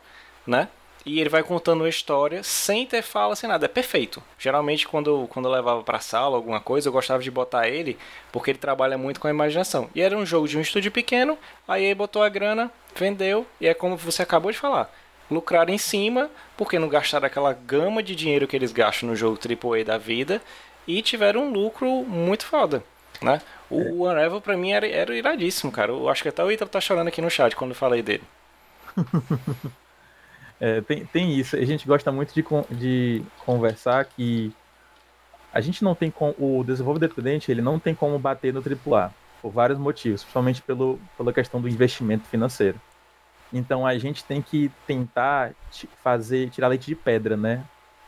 né? E ele vai contando uma história sem ter fala, sem nada. É perfeito. Geralmente, quando eu, quando eu levava pra sala alguma coisa, eu gostava de botar ele, porque ele trabalha muito com a imaginação. E era um jogo de um estúdio pequeno, aí ele botou a grana, vendeu, e é como você acabou de falar. Lucrar em cima, porque não gastaram aquela gama de dinheiro que eles gastam no jogo AAA da vida, e tiveram um lucro muito foda, né? O é. Unravel pra mim era, era iradíssimo, cara. Eu acho que até o Ítalo tá chorando aqui no chat quando eu falei dele. é, tem, tem isso. A gente gosta muito de, de conversar que a gente não tem com o desenvolvedor dependente, ele não tem como bater no AAA por vários motivos, principalmente pelo, pela questão do investimento financeiro. Então a gente tem que tentar fazer tirar leite de pedra, né?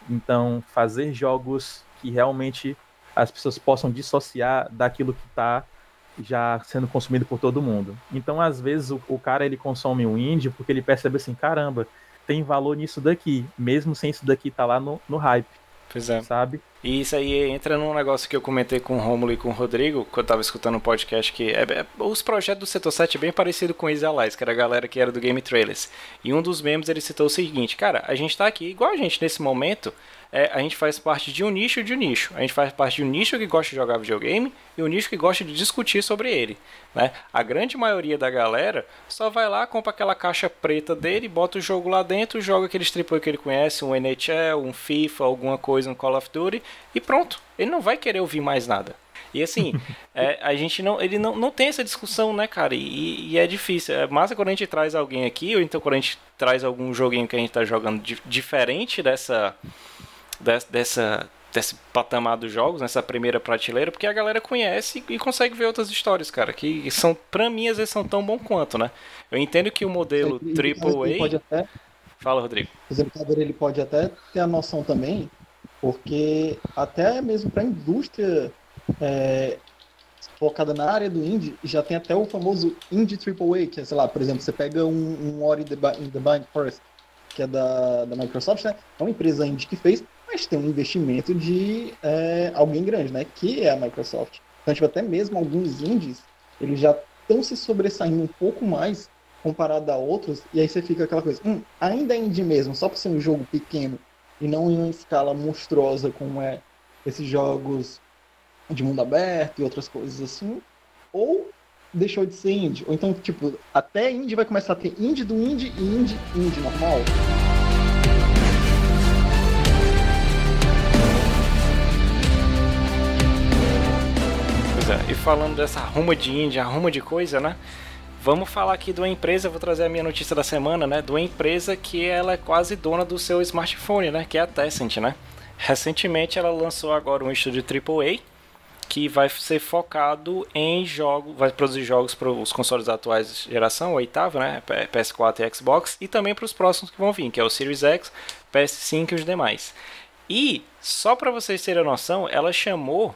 Então fazer jogos que realmente as pessoas possam dissociar daquilo que está já sendo consumido por todo mundo. Então, às vezes, o, o, cara ele consome um indie porque ele percebe assim, caramba, tem valor nisso daqui, mesmo sem isso daqui estar tá lá no, no hype. Pois é. Sabe? E isso aí entra num negócio que eu comentei com o Romulo e com o Rodrigo, quando eu tava escutando um podcast que é, é, os projetos do Setor 7 é bem parecido com o Easy Allies, que era a galera que era do Game Trailers. E um dos membros ele citou o seguinte, cara, a gente tá aqui, igual a gente nesse momento, é, a gente faz parte de um nicho de um nicho. A gente faz parte de um nicho que gosta de jogar videogame e um nicho que gosta de discutir sobre ele. Né? A grande maioria da galera só vai lá, compra aquela caixa preta dele, bota o jogo lá dentro, joga aqueles AAA que ele conhece, um NHL, um FIFA, alguma coisa, um Call of Duty e pronto. Ele não vai querer ouvir mais nada. E assim, é, a gente não, ele não, não tem essa discussão, né, cara? E, e, é difícil. É massa quando a gente traz alguém aqui, ou então quando a gente traz algum joguinho que a gente tá jogando di diferente dessa dessa, desse patamar dos jogos, nessa primeira prateleira, porque a galera conhece e consegue ver outras histórias, cara, que são, pra mim, às vezes são tão bom quanto, né? Eu entendo que o modelo AAA... Até... Fala, Rodrigo. O exemplo, ele pode até ter a noção também, porque até mesmo pra indústria é, focada na área do indie, já tem até o famoso indie AAA, que é, sei lá, por exemplo, você pega um, um Ori in the Bind Forest, que é da, da Microsoft, né? É uma empresa indie que fez, mas tem um investimento de é, alguém grande, né? Que é a Microsoft. Então, tipo, até mesmo alguns indies, eles já estão se sobressaindo um pouco mais comparado a outros, e aí você fica aquela coisa, hum, ainda é indie mesmo, só por ser um jogo pequeno e não em uma escala monstruosa como é esses jogos de mundo aberto e outras coisas assim, ou deixou de ser indie, ou então, tipo, até indie vai começar a ter indie do indie e indie indie normal. E falando dessa arruma de índia, arruma de coisa, né? Vamos falar aqui de uma empresa, vou trazer a minha notícia da semana, né? De uma empresa que ela é quase dona do seu smartphone, né? Que é a Tencent, né? Recentemente ela lançou agora um estúdio AAA que vai ser focado em jogos, vai produzir jogos para os consoles atuais de geração, oitava, né? PS4 e Xbox, e também para os próximos que vão vir, que é o Series X, PS5 e os demais. E só para vocês terem a noção, ela chamou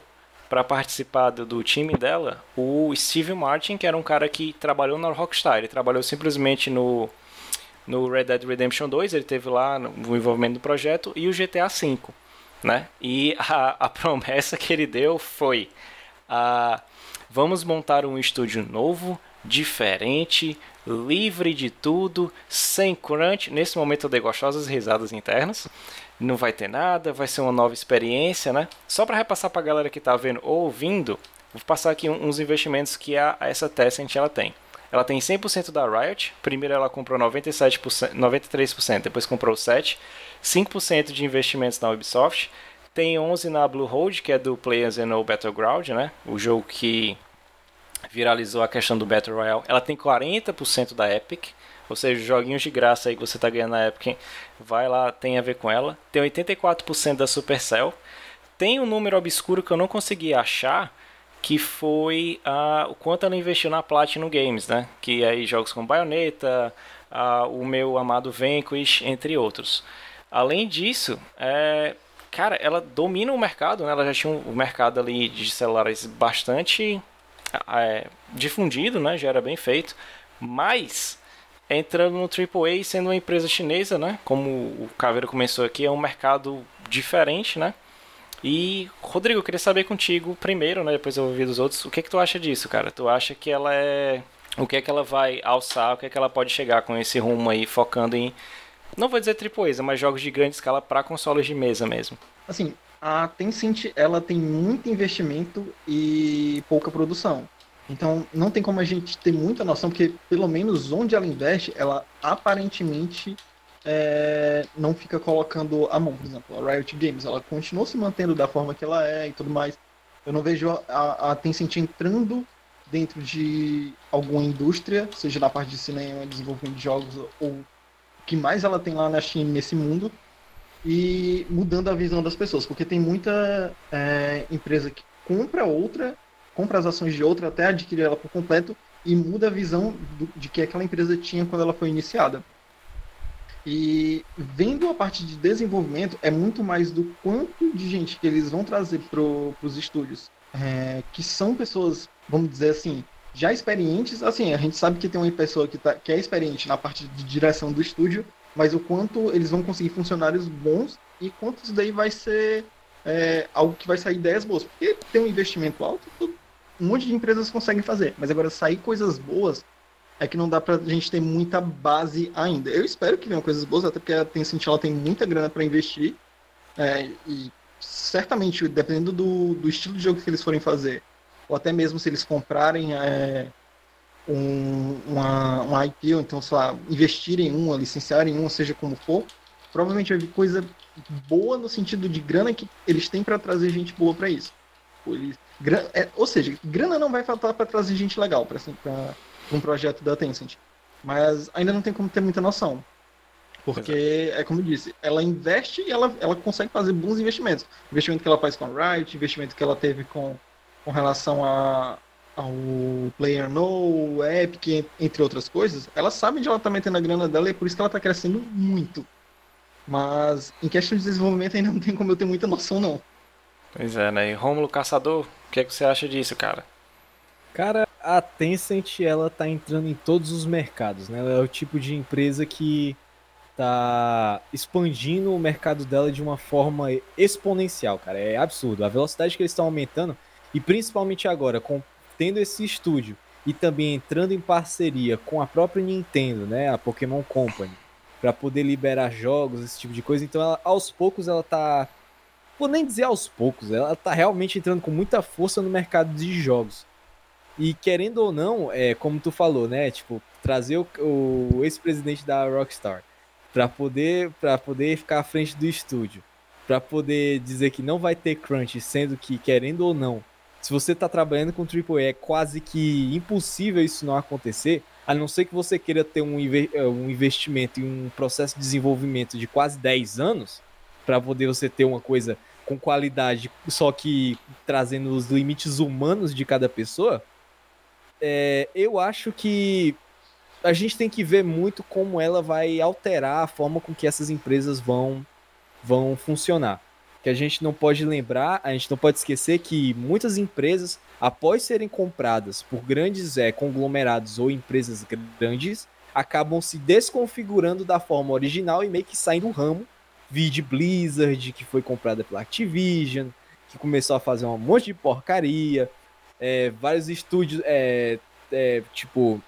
para participar do, do, time dela o Steve Martin, que era um cara que trabalhou na Rockstar. Ele trabalhou simplesmente no, no Red Dead Redemption 2, ele teve lá no, no envolvimento do projeto, e o GTA V. Né? E a, a promessa que ele deu foi: a, vamos montar um estúdio novo, diferente, livre de tudo, sem crunch. Nesse momento eu dei gostosas risadas internas não vai ter nada, vai ser uma nova experiência, né? Só para repassar para a galera que está vendo ou ouvindo, vou passar aqui uns investimentos que a, essa Tencent ela tem. Ela tem 100% da Riot, primeiro ela comprou 97%, 93%, depois comprou 7%, 5% de investimentos na Ubisoft, tem 11% na Bluehold, que é do Players No Battleground, né? O jogo que viralizou a questão do Battle Royale. Ela tem 40% da Epic, Ou seja, joguinhos de graça aí que você tá ganhando na Epic, vai lá, tem a ver com ela. Tem 84% da Supercell. Tem um número obscuro que eu não consegui achar, que foi o quanto ela investiu na Platinum Games, né? Que aí jogos como Bayonetta, o meu amado Vanquish, entre outros. Além disso, é, cara, ela domina o mercado, né? Ela já tinha um, um mercado ali de celulares bastante é, difundido, né? Já era bem feito. Mas entrando no AAA sendo uma empresa chinesa, né? Como o Caveiro começou aqui, é um mercado diferente, né? E, Rodrigo, eu queria saber contigo primeiro, né? Depois eu ouvi dos outros. O que, é que tu acha disso, cara? Tu acha que ela é. O que é que ela vai alçar? O que é que ela pode chegar com esse rumo aí, focando em. Não vou dizer AAA, mas jogos de grande escala para consoles de mesa mesmo. Assim, a Tencent, ela tem muito investimento e pouca produção. Então, não tem como a gente ter muita noção, porque pelo menos onde ela investe, ela aparentemente é, não fica colocando a mão. Por exemplo, a Riot Games, ela continua se mantendo da forma que ela é e tudo mais. Eu não vejo a, a Tencent entrando dentro de alguma indústria, seja na parte de cinema, desenvolvimento de jogos ou o que mais ela tem lá na China nesse mundo e mudando a visão das pessoas, porque tem muita é, empresa que compra outra, compra as ações de outra até adquirir ela por completo e muda a visão do, de que aquela empresa tinha quando ela foi iniciada. E vendo a parte de desenvolvimento, é muito mais do quanto de gente que eles vão trazer para os estúdios, é, que são pessoas, vamos dizer assim, já experientes. Assim, a gente sabe que tem uma pessoa que, tá, que é experiente na parte de direção do estúdio, mas o quanto eles vão conseguir funcionários bons e quanto isso daí vai ser é, algo que vai sair ideias boas. Porque tem um investimento alto, um monte de empresas conseguem fazer, mas agora sair coisas boas é que não dá pra gente ter muita base ainda. Eu espero que venham coisas boas, até porque a Tencent ela tem muita grana para investir. É, e certamente, dependendo do, do estilo de jogo que eles forem fazer, ou até mesmo se eles comprarem é, um, uma, uma IP, ou então, sei lá, investirem em uma, licenciarem uma, seja como for, provavelmente vai vir coisa boa no sentido de grana que eles têm para trazer gente boa para isso. Eles, é, ou seja, grana não vai faltar para trazer gente legal para um projeto da Tencent. Mas ainda não tem como ter muita noção. Porque, é. é como eu disse, ela investe e ela, ela consegue fazer bons investimentos. Investimento que ela faz com a Riot, investimento que ela teve com, com relação a, ao Player No, Epic, entre outras coisas. Ela sabe onde ela está metendo a grana dela e é por isso que ela está crescendo muito. Mas em questão de desenvolvimento ainda não tem como eu ter muita noção, não. Pois é, né? E Rômulo Caçador, o que, é que você acha disso, cara? Cara, a Tencent ela tá entrando em todos os mercados, né? Ela é o tipo de empresa que tá expandindo o mercado dela de uma forma exponencial, cara. É absurdo. A velocidade que eles estão aumentando, e principalmente agora, com, tendo esse estúdio e também entrando em parceria com a própria Nintendo, né? A Pokémon Company, para poder liberar jogos, esse tipo de coisa. Então, ela, aos poucos, ela tá. Vou nem dizer aos poucos, ela tá realmente entrando com muita força no mercado de jogos. E querendo ou não, é como tu falou, né? Tipo, trazer o, o ex-presidente da Rockstar para poder para poder ficar à frente do estúdio, para poder dizer que não vai ter crunch, sendo que querendo ou não, se você tá trabalhando com AAA é quase que impossível isso não acontecer, a não ser que você queira ter um, é, um investimento em um processo de desenvolvimento de quase 10 anos para poder você ter uma coisa com qualidade, só que trazendo os limites humanos de cada pessoa é, eu acho que a gente tem que ver muito como ela vai alterar a forma com que essas empresas vão, vão funcionar. Que a gente não pode lembrar, a gente não pode esquecer que muitas empresas, após serem compradas por grandes é, conglomerados ou empresas grandes, acabam se desconfigurando da forma original e meio que saindo do ramo. Vide Blizzard, que foi comprada pela Activision, que começou a fazer um monte de porcaria é, vários estúdios, é, é, tipo,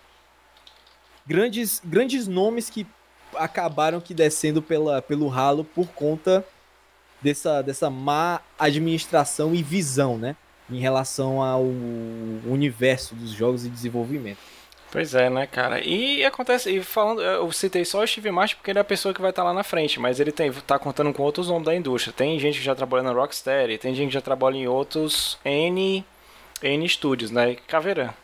grandes, grandes nomes que acabaram que descendo pela, pelo ralo por conta dessa, dessa má administração e visão, né? Em relação ao universo dos jogos e desenvolvimento. Pois é, né, cara? E acontece, e falando, eu citei só o Steve Martin porque ele é a pessoa que vai estar tá lá na frente, mas ele tem, tá contando com outros nomes da indústria. Tem gente que já trabalha na Rocksteady, tem gente que já trabalha em outros N N Studios, né? Caveira,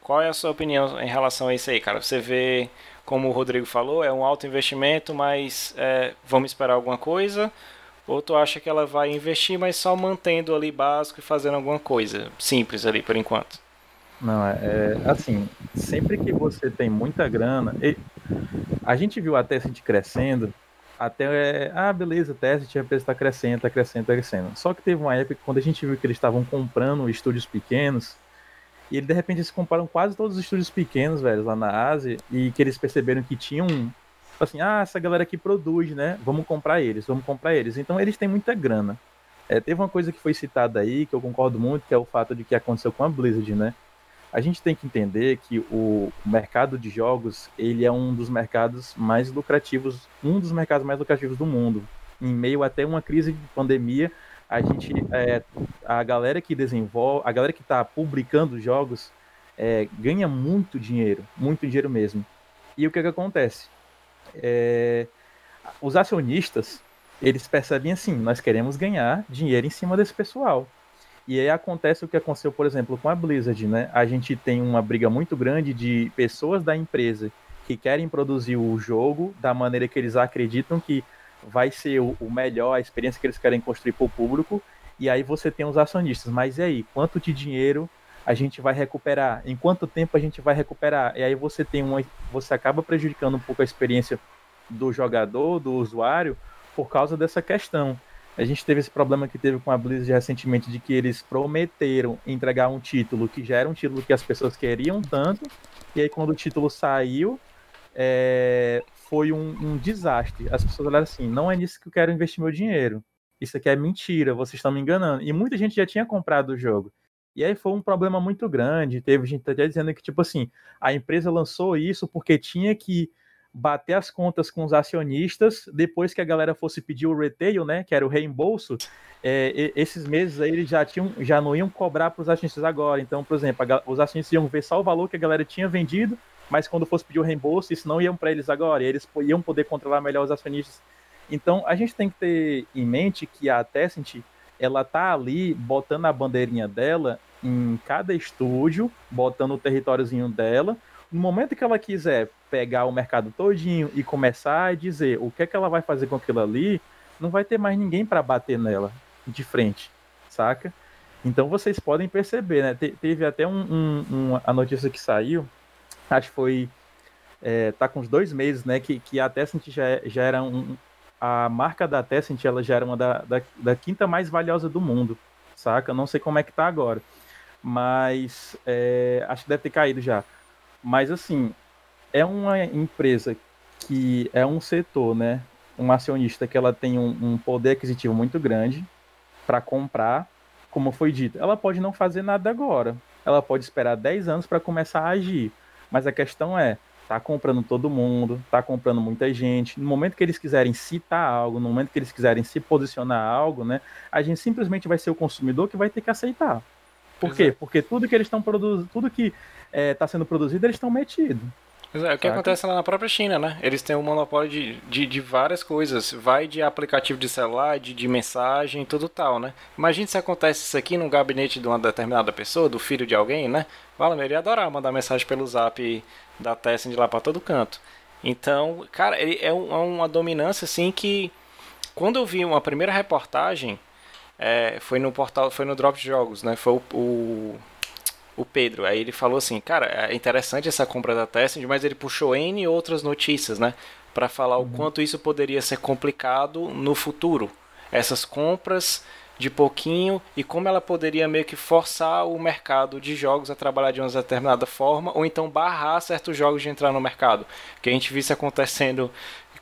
qual é a sua opinião em relação a isso aí, cara? Você vê como o Rodrigo falou, é um alto investimento, mas é, vamos esperar alguma coisa? Ou tu acha que ela vai investir, mas só mantendo ali básico e fazendo alguma coisa simples ali por enquanto? Não, é, é assim, sempre que você tem muita grana, e, a gente viu a Tencent crescendo, até, é, ah, beleza, Tencent, a empresa está crescendo, está crescendo, está crescendo. Só que teve uma época quando a gente viu que eles estavam comprando estúdios pequenos, e ele, de repente eles compraram quase todos os estúdios pequenos, velho, lá na Ásia, e que eles perceberam que tinham. Assim, ah, essa galera aqui produz, né? Vamos comprar eles, vamos comprar eles. Então eles têm muita grana. É, teve uma coisa que foi citada aí, que eu concordo muito, que é o fato de que aconteceu com a Blizzard, né? A gente tem que entender que o mercado de jogos, ele é um dos mercados mais lucrativos, um dos mercados mais lucrativos do mundo. Em meio até uma crise de pandemia, a gente é, a galera que desenvolve, a galera que está publicando jogos é, ganha muito dinheiro, muito dinheiro mesmo. E o que, que acontece? É, os acionistas eles percebem assim, nós queremos ganhar dinheiro em cima desse pessoal. E aí acontece o que aconteceu, por exemplo, com a Blizzard, né? A gente tem uma briga muito grande de pessoas da empresa que querem produzir o jogo da maneira que eles acreditam que vai ser o, melhor, a experiência que eles querem construir para o público, e aí você tem os acionistas. Mas e aí, quanto de dinheiro a gente vai recuperar? Em quanto tempo a gente vai recuperar? E aí você tem uma, você acaba prejudicando um pouco a experiência do jogador, do usuário, por causa dessa questão. A gente teve esse problema que teve com a Blizzard recentemente de que eles prometeram entregar um título que já era um título que as pessoas queriam tanto, e aí quando o título saiu, é, foi um, um, desastre. As pessoas olharam assim: não é nisso que eu quero investir meu dinheiro. Isso aqui é mentira, vocês estão me enganando. E muita gente já tinha comprado o jogo. E aí foi um problema muito grande. Teve gente até dizendo que, tipo assim, a empresa lançou isso porque tinha que bater as contas com os acionistas depois que a galera fosse pedir o retail, né, que era o reembolso. É, esses meses aí eles já tinham, já não iam cobrar para os acionistas agora. Então, por exemplo, a, os acionistas iam ver só o valor que a galera tinha vendido mas quando fosse pedir o reembolso, isso não iam para eles agora, e eles iam poder controlar melhor os acionistas. Então, a gente tem que ter em mente que a Tencent, ela tá ali botando a bandeirinha dela em cada estúdio, botando o territóriozinho dela. No momento que ela quiser pegar o mercado todinho e começar a dizer o que é que ela vai fazer com aquilo ali, não vai ter mais ninguém para bater nela de frente, saca? Então vocês podem perceber, né? Te teve até um, um, um, a notícia que saiu acho que foi. É, tá com uns dois meses, né? Que, que a Tencent já, já era um. A marca da Tencent ela já era uma da, da, da quinta mais valiosa do mundo, saca? Não sei como é que tá agora. Mas é, acho que deve ter caído já. Mas assim, é uma empresa que é um setor, né? Um acionista que ela tem um, um poder aquisitivo muito grande para comprar, como foi dito. Ela pode não fazer nada agora. Ela pode esperar 10 anos para começar a agir. Mas a questão é, tá comprando todo mundo, tá comprando muita gente. No momento que eles quiserem citar algo, no momento que eles quiserem se posicionar algo, né, a gente simplesmente vai ser o consumidor que vai ter que aceitar. Por quê? Porque tudo que eles estão produzindo, tudo que está é, sendo produzido, eles estão metidos. É, o que acontece lá na própria China, né? Eles têm um monopólio de, de, de várias coisas. Vai de aplicativo de celular, de, de mensagem, tudo tal, né? Imagina se acontece isso aqui no gabinete de uma determinada pessoa, do filho de alguém, né? Fala, ele ia adorar mandar mensagem pelo zap da Tencent lá para todo canto. Então, cara, ele é, é, uma dominância assim que quando eu vi uma primeira reportagem é, foi no portal, foi no Drop Jogos, né? Foi o, o o Pedro. Aí ele falou assim, cara, é interessante essa compra da Tencent, mas ele puxou N outras notícias, né? Para falar uhum. o quanto isso poderia ser complicado no futuro. Essas compras de pouquinho e como ela poderia meio que forçar o mercado de jogos a trabalhar de uma determinada forma ou então barrar certos jogos de entrar no mercado. Que a gente viu isso acontecendo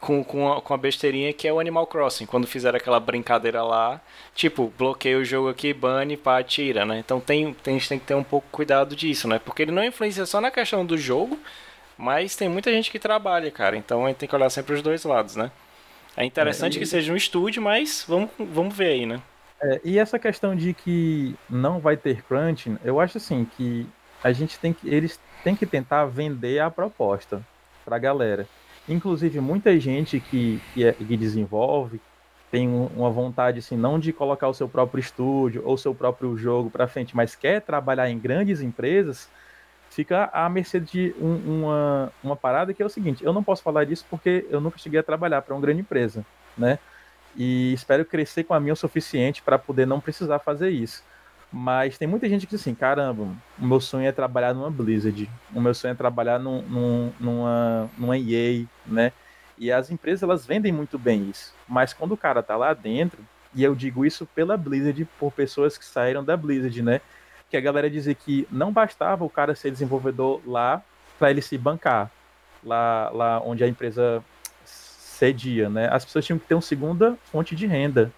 com, com, a, com a besteirinha que é o Animal Crossing. Quando fizeram aquela brincadeira lá, tipo, bloqueia o jogo aqui, bane, pá, tira, né? Então tem, tem, a gente tem que ter um pouco cuidado disso, né? Porque ele não influencia só na questão do jogo, mas tem muita gente que trabalha, cara. Então a gente tem que olhar sempre os dois lados, né? É interessante é, e... que seja um estúdio, mas vamos, vamos ver aí, né? É, e essa questão de que não vai ter crunch, eu acho assim que a gente tem que eles têm que tentar vender a proposta pra galera. Inclusive, muita gente que, que, é, que desenvolve tem uma vontade, assim, não de colocar o seu próprio estúdio ou seu próprio jogo para frente, mas quer trabalhar em grandes empresas, fica à mercê de um, uma, uma parada que é o seguinte: eu não posso falar disso porque eu nunca cheguei a trabalhar para uma grande empresa, né? E espero crescer com a minha o suficiente para poder não precisar fazer isso. Mas tem muita gente que diz assim: caramba, o meu sonho é trabalhar numa Blizzard, o meu sonho é trabalhar num, num, numa, numa EA, né? E as empresas elas vendem muito bem isso. Mas quando o cara tá lá dentro, e eu digo isso pela Blizzard, por pessoas que saíram da Blizzard, né? Que a galera dizia que não bastava o cara ser desenvolvedor lá para ele se bancar, lá, lá onde a empresa cedia, né? As pessoas tinham que ter uma segunda fonte de renda.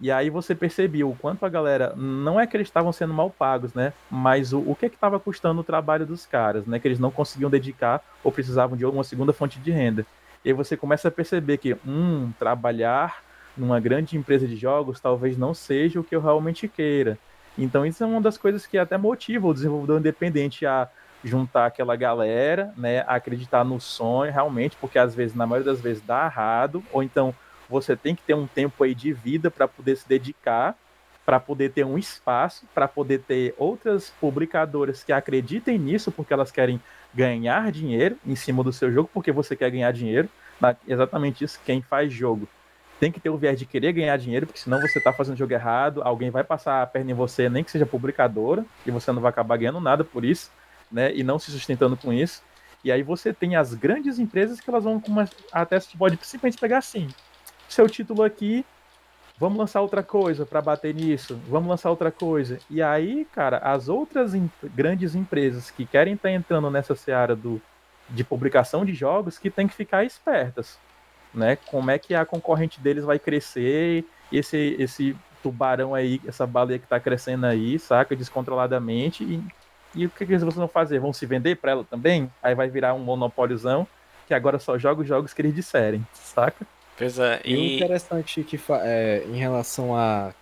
E aí você percebeu o quanto a galera, não é que eles estavam sendo mal pagos, né? Mas o, o que é que estava custando o trabalho dos caras, né? Que eles não conseguiam dedicar ou precisavam de uma segunda fonte de renda. E aí você começa a perceber que, hum, trabalhar numa grande empresa de jogos talvez não seja o que eu realmente queira. Então isso é uma das coisas que até motiva o desenvolvedor independente a juntar aquela galera, né, a acreditar no sonho realmente, porque às vezes, na maioria das vezes, dá errado, ou então você tem que ter um tempo aí de vida para poder se dedicar, para poder ter um espaço, para poder ter outras publicadoras que acreditem nisso, porque elas querem ganhar dinheiro em cima do seu jogo, porque você quer ganhar dinheiro. Exatamente isso, quem faz jogo tem que ter o viés de querer ganhar dinheiro, porque senão você está fazendo jogo errado, alguém vai passar a perna em você, nem que seja publicadora, e você não vai acabar ganhando nada por isso, né? E não se sustentando com isso. E aí você tem as grandes empresas que elas vão até você pode simplesmente pegar assim, seu título aqui, vamos lançar outra coisa para bater nisso, vamos lançar outra coisa. E aí, cara, as outras grandes empresas que querem estar tá entrando nessa seara do, de publicação de jogos que tem que ficar espertas né? Como é que a concorrente deles vai crescer, esse, esse tubarão aí, essa baleia que tá crescendo aí, saca, descontroladamente, e, e o que, que eles vão fazer? Vão se vender para ela também? Aí vai virar um monopólizão que agora só joga os jogos que eles disserem, saca? Pois é, e... e interessante que é, em relação a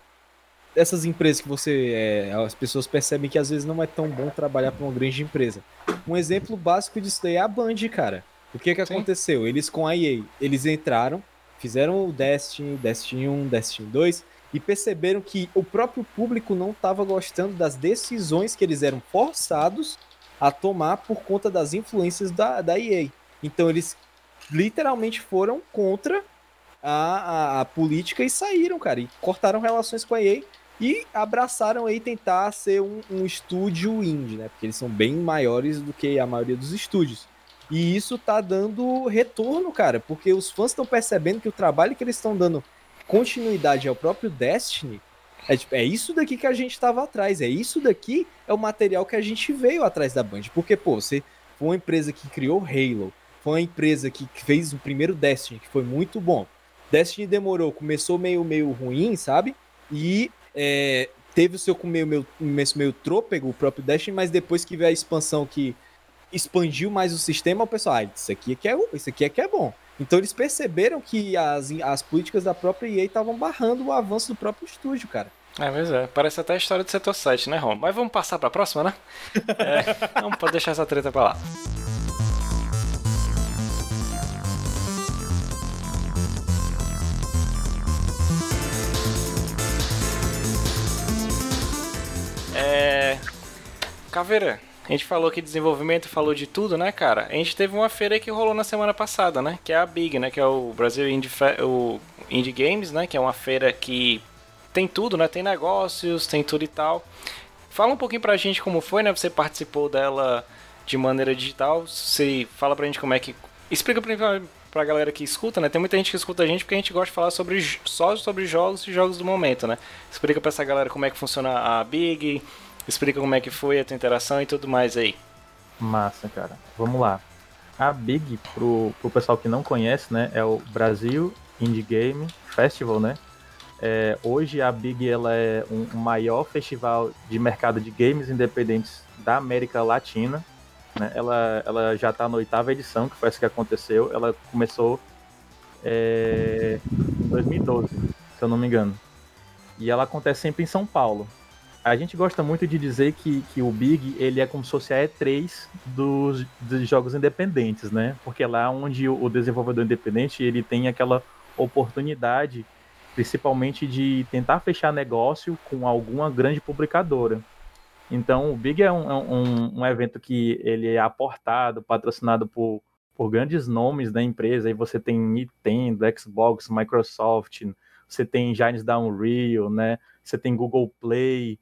essas empresas que você. É, as pessoas percebem que às vezes não é tão bom trabalhar para uma grande empresa. Um exemplo básico disso daí é a Band, cara. O que que Sim. aconteceu? Eles com a EA, eles entraram, fizeram o Destiny, Destiny 1, Destiny 2 e perceberam que o próprio público não estava gostando das decisões que eles eram forçados a tomar por conta das influências da, da EA. Então eles literalmente foram contra a, a, a política e saíram, cara, e cortaram relações com a EA e abraçaram aí tentar ser um, um estúdio indie, né? Porque eles são bem maiores do que a maioria dos estúdios. E isso tá dando retorno, cara, porque os fãs estão percebendo que o trabalho que eles estão dando continuidade ao próprio Destiny é, tipo, é isso daqui que a gente estava atrás, é isso daqui é o material que a gente veio atrás da Band. Porque, pô, você foi uma empresa que criou Halo, foi uma empresa que fez o primeiro Destiny, que foi muito bom. Destiny demorou, começou meio, meio ruim, sabe? E é, teve o seu meio, meio, meio trôpego, o próprio Destiny, mas depois que veio a expansão que expandiu mais o sistema, o pessoal, ah, isso aqui é que é, isso aqui é que é bom. Então eles perceberam que as, as políticas da própria EA estavam barrando o avanço do próprio estúdio, cara. É, mas é. Parece até a história do setor 7, né, Rom? Mas vamos passar pra próxima, né? é, não pode deixar essa treta pra lá. É. Caveira, a gente falou que desenvolvimento, falou de tudo, né, cara? A gente teve uma feira que rolou na semana passada, né? Que é a Big, né? Que é o Brasil Indie, Fe o Indie Games, né? Que é uma feira que tem tudo, né? Tem negócios, tem tudo e tal. Fala um pouquinho pra gente como foi, né? Você participou dela de maneira digital. Você fala pra gente como é que. Explica pra, galera que escuta, né? Tem muita gente que escuta a gente porque a gente gosta de falar sobre, só sobre jogos e jogos do momento, né? Explica pra essa galera como é que funciona a Big Explica como é que foi a tua interação e tudo mais aí. Massa, cara. Vamos lá. A Big, pro, pro pessoal que não conhece, né, é o Brasil Indie Game Festival, né? É, hoje a Big ela é um, um maior festival de mercado de games independentes da América Latina. Né? Ela, ela já está na oitava edição, que foi essa que aconteceu. Ela começou é, em 2012, se eu não me engano. E ela acontece sempre em São Paulo a gente gosta muito de dizer que, que o Big ele é como se fosse a E3 dos, dos jogos independentes, né? Porque é lá onde o desenvolvedor independente ele tem aquela oportunidade, principalmente de tentar fechar negócio com alguma grande publicadora. Então, o Big é um, é um, um evento que ele é aportado, patrocinado por, por grandes nomes da empresa. Aí você tem Nintendo, Xbox, Microsoft, você tem Giants da Unreal, né? Você tem Google Play,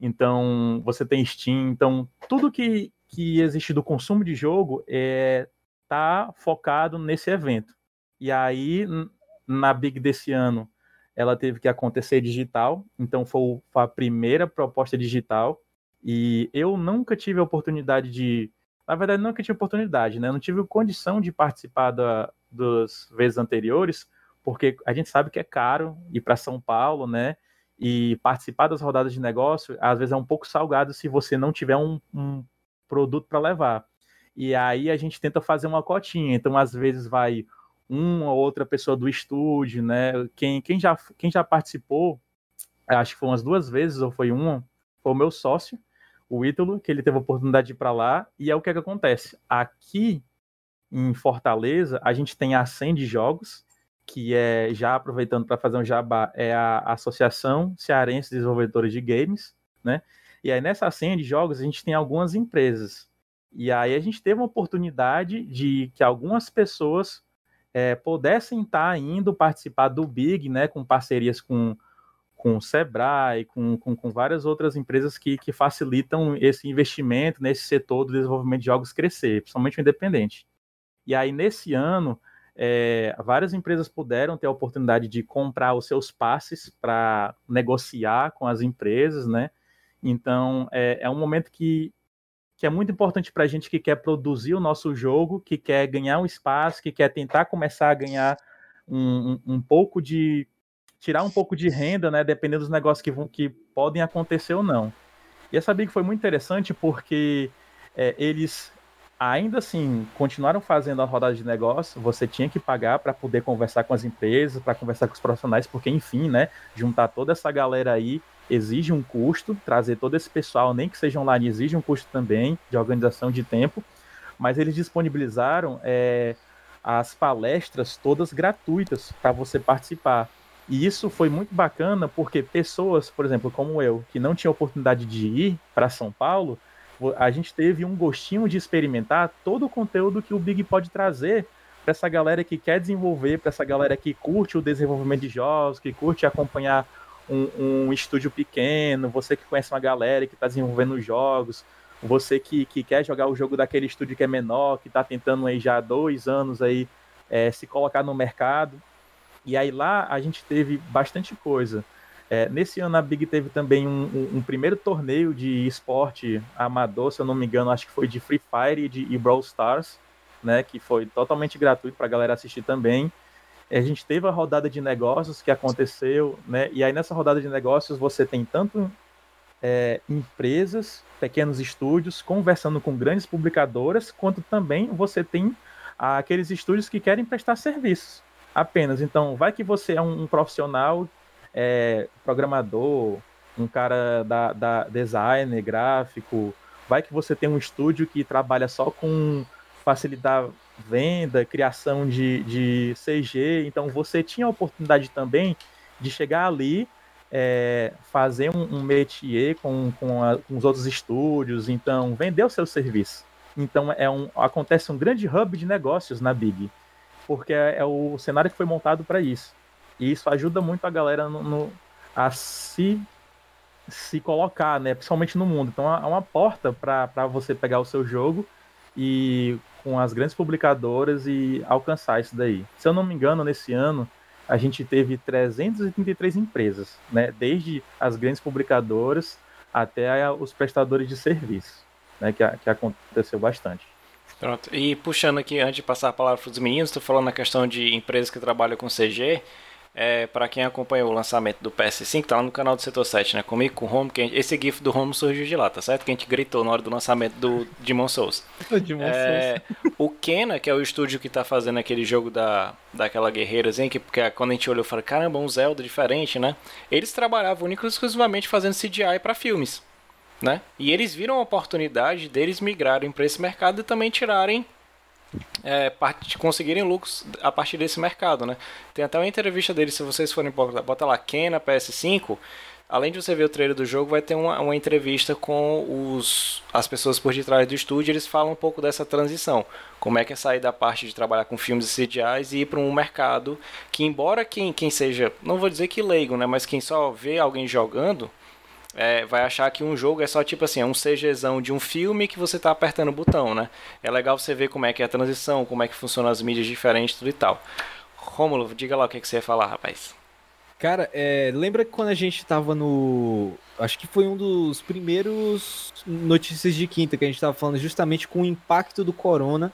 então você tem Steam. Então, tudo que, que existe do consumo de jogo é tá focado nesse evento. E aí, na Big desse ano, ela teve que acontecer digital, então foi a primeira proposta digital. E eu nunca tive a oportunidade de. Na verdade, nunca tive oportunidade, né? Eu não tive condição de participar da, das vezes anteriores, porque a gente sabe que é caro ir para São Paulo, né? E participar das rodadas de negócio, às vezes é um pouco salgado se você não tiver um, um produto para levar. E aí a gente tenta fazer uma cotinha. Então, às vezes, vai uma ou outra pessoa do estúdio, né? Quem, quem, já, quem já participou, acho que foi umas duas vezes, ou foi uma, foi o meu sócio, o Ítalo, que ele teve a oportunidade de ir para lá. E é o que, é que acontece. Aqui em Fortaleza, a gente tem a SEM de Jogos, que é, já aproveitando para fazer um jabá, é a Associação Cearense de Desenvolvedores de Games, né? E aí nessa senha de jogos a gente tem algumas empresas. E aí a gente teve uma oportunidade de que algumas pessoas é, pudessem estar tá indo participar do Big, né, com parcerias com, com o Sebrae, com, com, com várias outras empresas que, que facilitam esse investimento nesse setor do desenvolvimento de jogos crescer, principalmente o independente. E aí, nesse ano, é, várias empresas puderam ter a oportunidade de comprar os seus passes para negociar com as empresas, né? Então, é, é um momento que que é muito importante para a gente que quer produzir o nosso jogo, que quer ganhar um espaço, que quer tentar começar a ganhar um, um, um pouco de. Tirar um pouco de renda, né? Dependendo dos negócios que, vão, que podem acontecer ou não. E essa Big foi muito interessante porque é, eles ainda assim continuaram fazendo a rodada de negócio. Você tinha que pagar para poder conversar com as empresas, para conversar com os profissionais, porque enfim, né? Juntar toda essa galera aí exige um custo, trazer todo esse pessoal, nem que seja online, exige um custo também de organização de tempo, mas eles disponibilizaram é, as palestras todas gratuitas para você participar. E isso foi muito bacana porque pessoas, por exemplo, como eu, que não tinha oportunidade de ir para São Paulo, a gente teve um gostinho de experimentar todo o conteúdo que o Big pode trazer para essa galera que quer desenvolver, para essa galera que curte o desenvolvimento de jogos, que curte acompanhar um, um estúdio pequeno, você que conhece uma galera que está desenvolvendo jogos, você que, que quer jogar o jogo daquele estúdio que é menor, que está tentando aí já há dois anos aí é, se colocar no mercado. E aí lá a gente teve bastante coisa. É, nesse ano a Big teve também um, um, um, primeiro torneio de esporte amador, se eu não me engano, acho que foi de Free Fire e de e Brawl Stars, né, que foi totalmente gratuito para a galera assistir também a gente teve a rodada de negócios que aconteceu, né? E aí nessa rodada de negócios você tem tanto é, empresas, pequenos estúdios conversando com grandes publicadoras, quanto também você tem aqueles estúdios que querem prestar serviços apenas. Então, vai que você é um, um profissional, é, programador, um cara da, da designer, gráfico, vai que você tem um estúdio que trabalha só com facilitar venda, criação de, de CG. Então você tinha a oportunidade também de chegar ali, é, fazer um, um métier com, com, a, com, os outros estúdios, então vender o seu serviço. Então é um, acontece um grande hub de negócios na Big, porque é, é o cenário que foi montado para isso. E isso ajuda muito a galera no, no, a se, se colocar, né, principalmente no mundo. Então é uma porta para você pegar o seu jogo e com as grandes publicadoras e alcançar isso daí. Se eu não me engano, nesse ano a gente teve 333 empresas, né? Desde as grandes publicadoras até os prestadores de serviço, né? Que, que aconteceu bastante. Pronto. E puxando aqui, antes de passar a palavra para os meninos, estou falando na questão de empresas que trabalham com CG. É, para quem acompanhou o lançamento do PS5, tá lá no canal do Setor 7, né? Comigo, com o Home, que esse GIF do Home surgiu de lá, tá certo? Que a gente gritou na hora do lançamento do Demon Souls. o Demon é, Souls. O Kena, que é o estúdio que tá fazendo aquele jogo da, daquela guerreirazinha, que porque quando a gente olhou, eu falei, caramba, um Zelda diferente, né? Eles trabalhavam único e exclusivamente fazendo CGI para filmes, né? E eles viram a oportunidade deles migrarem para esse mercado e também tirarem é, conseguirem lucros a partir desse mercado, né? Tem até uma entrevista dele, se vocês forem botar lá Ken PS5, além de você ver o trailer do jogo, vai ter uma, uma entrevista com os, as pessoas por detrás do estúdio, eles falam um pouco dessa transição, como é que é sair da parte de trabalhar com filmes e CGIs e ir para um mercado que, embora quem, quem seja, não vou dizer que leigo, né, mas quem só vê alguém jogando, é, vai achar que um jogo é só tipo assim, é um CGzão de um filme que você está apertando o botão, né? É legal você ver como é que é a transição, como é que funcionam as mídias diferentes, tudo e tal. Rômulo, diga lá o que, que você ia falar, rapaz. Cara, é, lembra que quando a gente tava no. Acho que foi um dos primeiros notícias de quinta que a gente tava falando justamente com o impacto do corona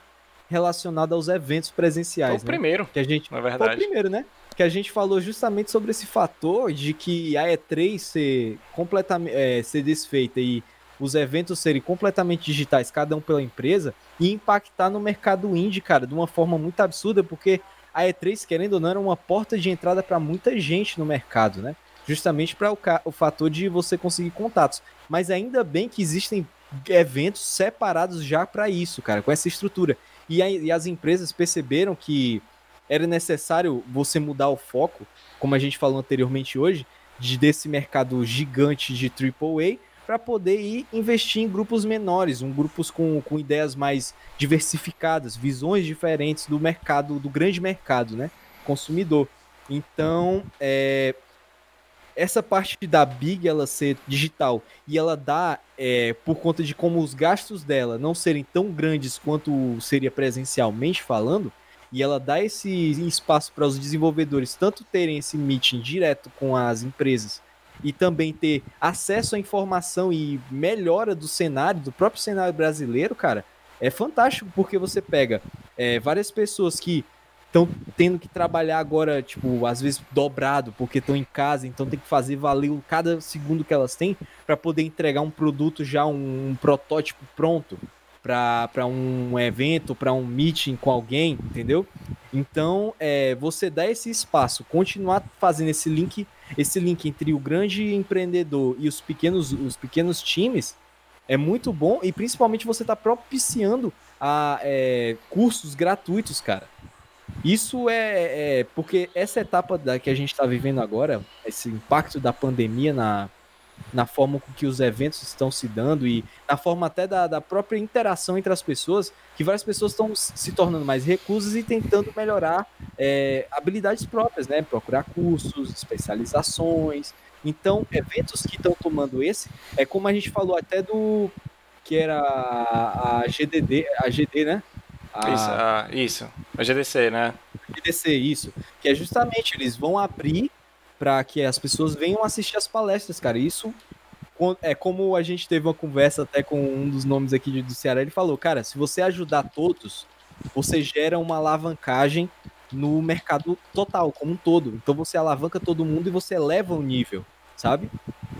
relacionado aos eventos presenciais. Foi o né? primeiro. Que a gente... Na verdade. Foi o primeiro, né? que a gente falou justamente sobre esse fator de que a E3 ser completamente é, ser desfeita e os eventos serem completamente digitais, cada um pela empresa, e impactar no mercado indie, cara, de uma forma muito absurda, porque a E3, querendo ou não, era uma porta de entrada para muita gente no mercado, né? Justamente para o, o fator de você conseguir contatos. Mas ainda bem que existem eventos separados já para isso, cara, com essa estrutura. E, a, e as empresas perceberam que era necessário você mudar o foco, como a gente falou anteriormente hoje, de desse mercado gigante de AAA para poder ir investir em grupos menores, um grupos com, com ideias mais diversificadas, visões diferentes do mercado, do grande mercado, né? Consumidor. Então, é, essa parte da Big ela ser digital e ela dá, é, por conta de como os gastos dela não serem tão grandes quanto seria presencialmente falando, e ela dá esse espaço para os desenvolvedores tanto terem esse meeting direto com as empresas e também ter acesso à informação e melhora do cenário, do próprio cenário brasileiro, cara, é fantástico porque você pega é, várias pessoas que estão tendo que trabalhar agora, tipo, às vezes dobrado, porque estão em casa, então tem que fazer valer cada segundo que elas têm para poder entregar um produto já, um, um protótipo pronto para um evento, para um meeting com alguém, entendeu? Então, é, você dá esse espaço, continuar fazendo esse link, esse link entre o grande empreendedor e os pequenos, os pequenos times, é muito bom e principalmente você está propiciando a é, cursos gratuitos, cara. Isso é, é, porque essa etapa da, que a gente está vivendo agora, esse impacto da pandemia na, na forma com que os eventos estão se dando e na forma até da, da própria interação entre as pessoas, que várias pessoas estão se tornando mais reclusas e tentando melhorar é, habilidades próprias, né? Procurar cursos, especializações. Então, eventos que estão tomando esse, é como a gente falou até do que era a, a GDD, a GD, né? A... Isso, a, isso, a GDC, né? GDC, isso. Que é justamente, eles vão abrir para que as pessoas venham assistir as palestras, cara. Isso é como a gente teve uma conversa até com um dos nomes aqui do Ceará, ele falou, cara, se você ajudar todos, você gera uma alavancagem no mercado total, como um todo. Então você alavanca todo mundo e você eleva o nível, sabe?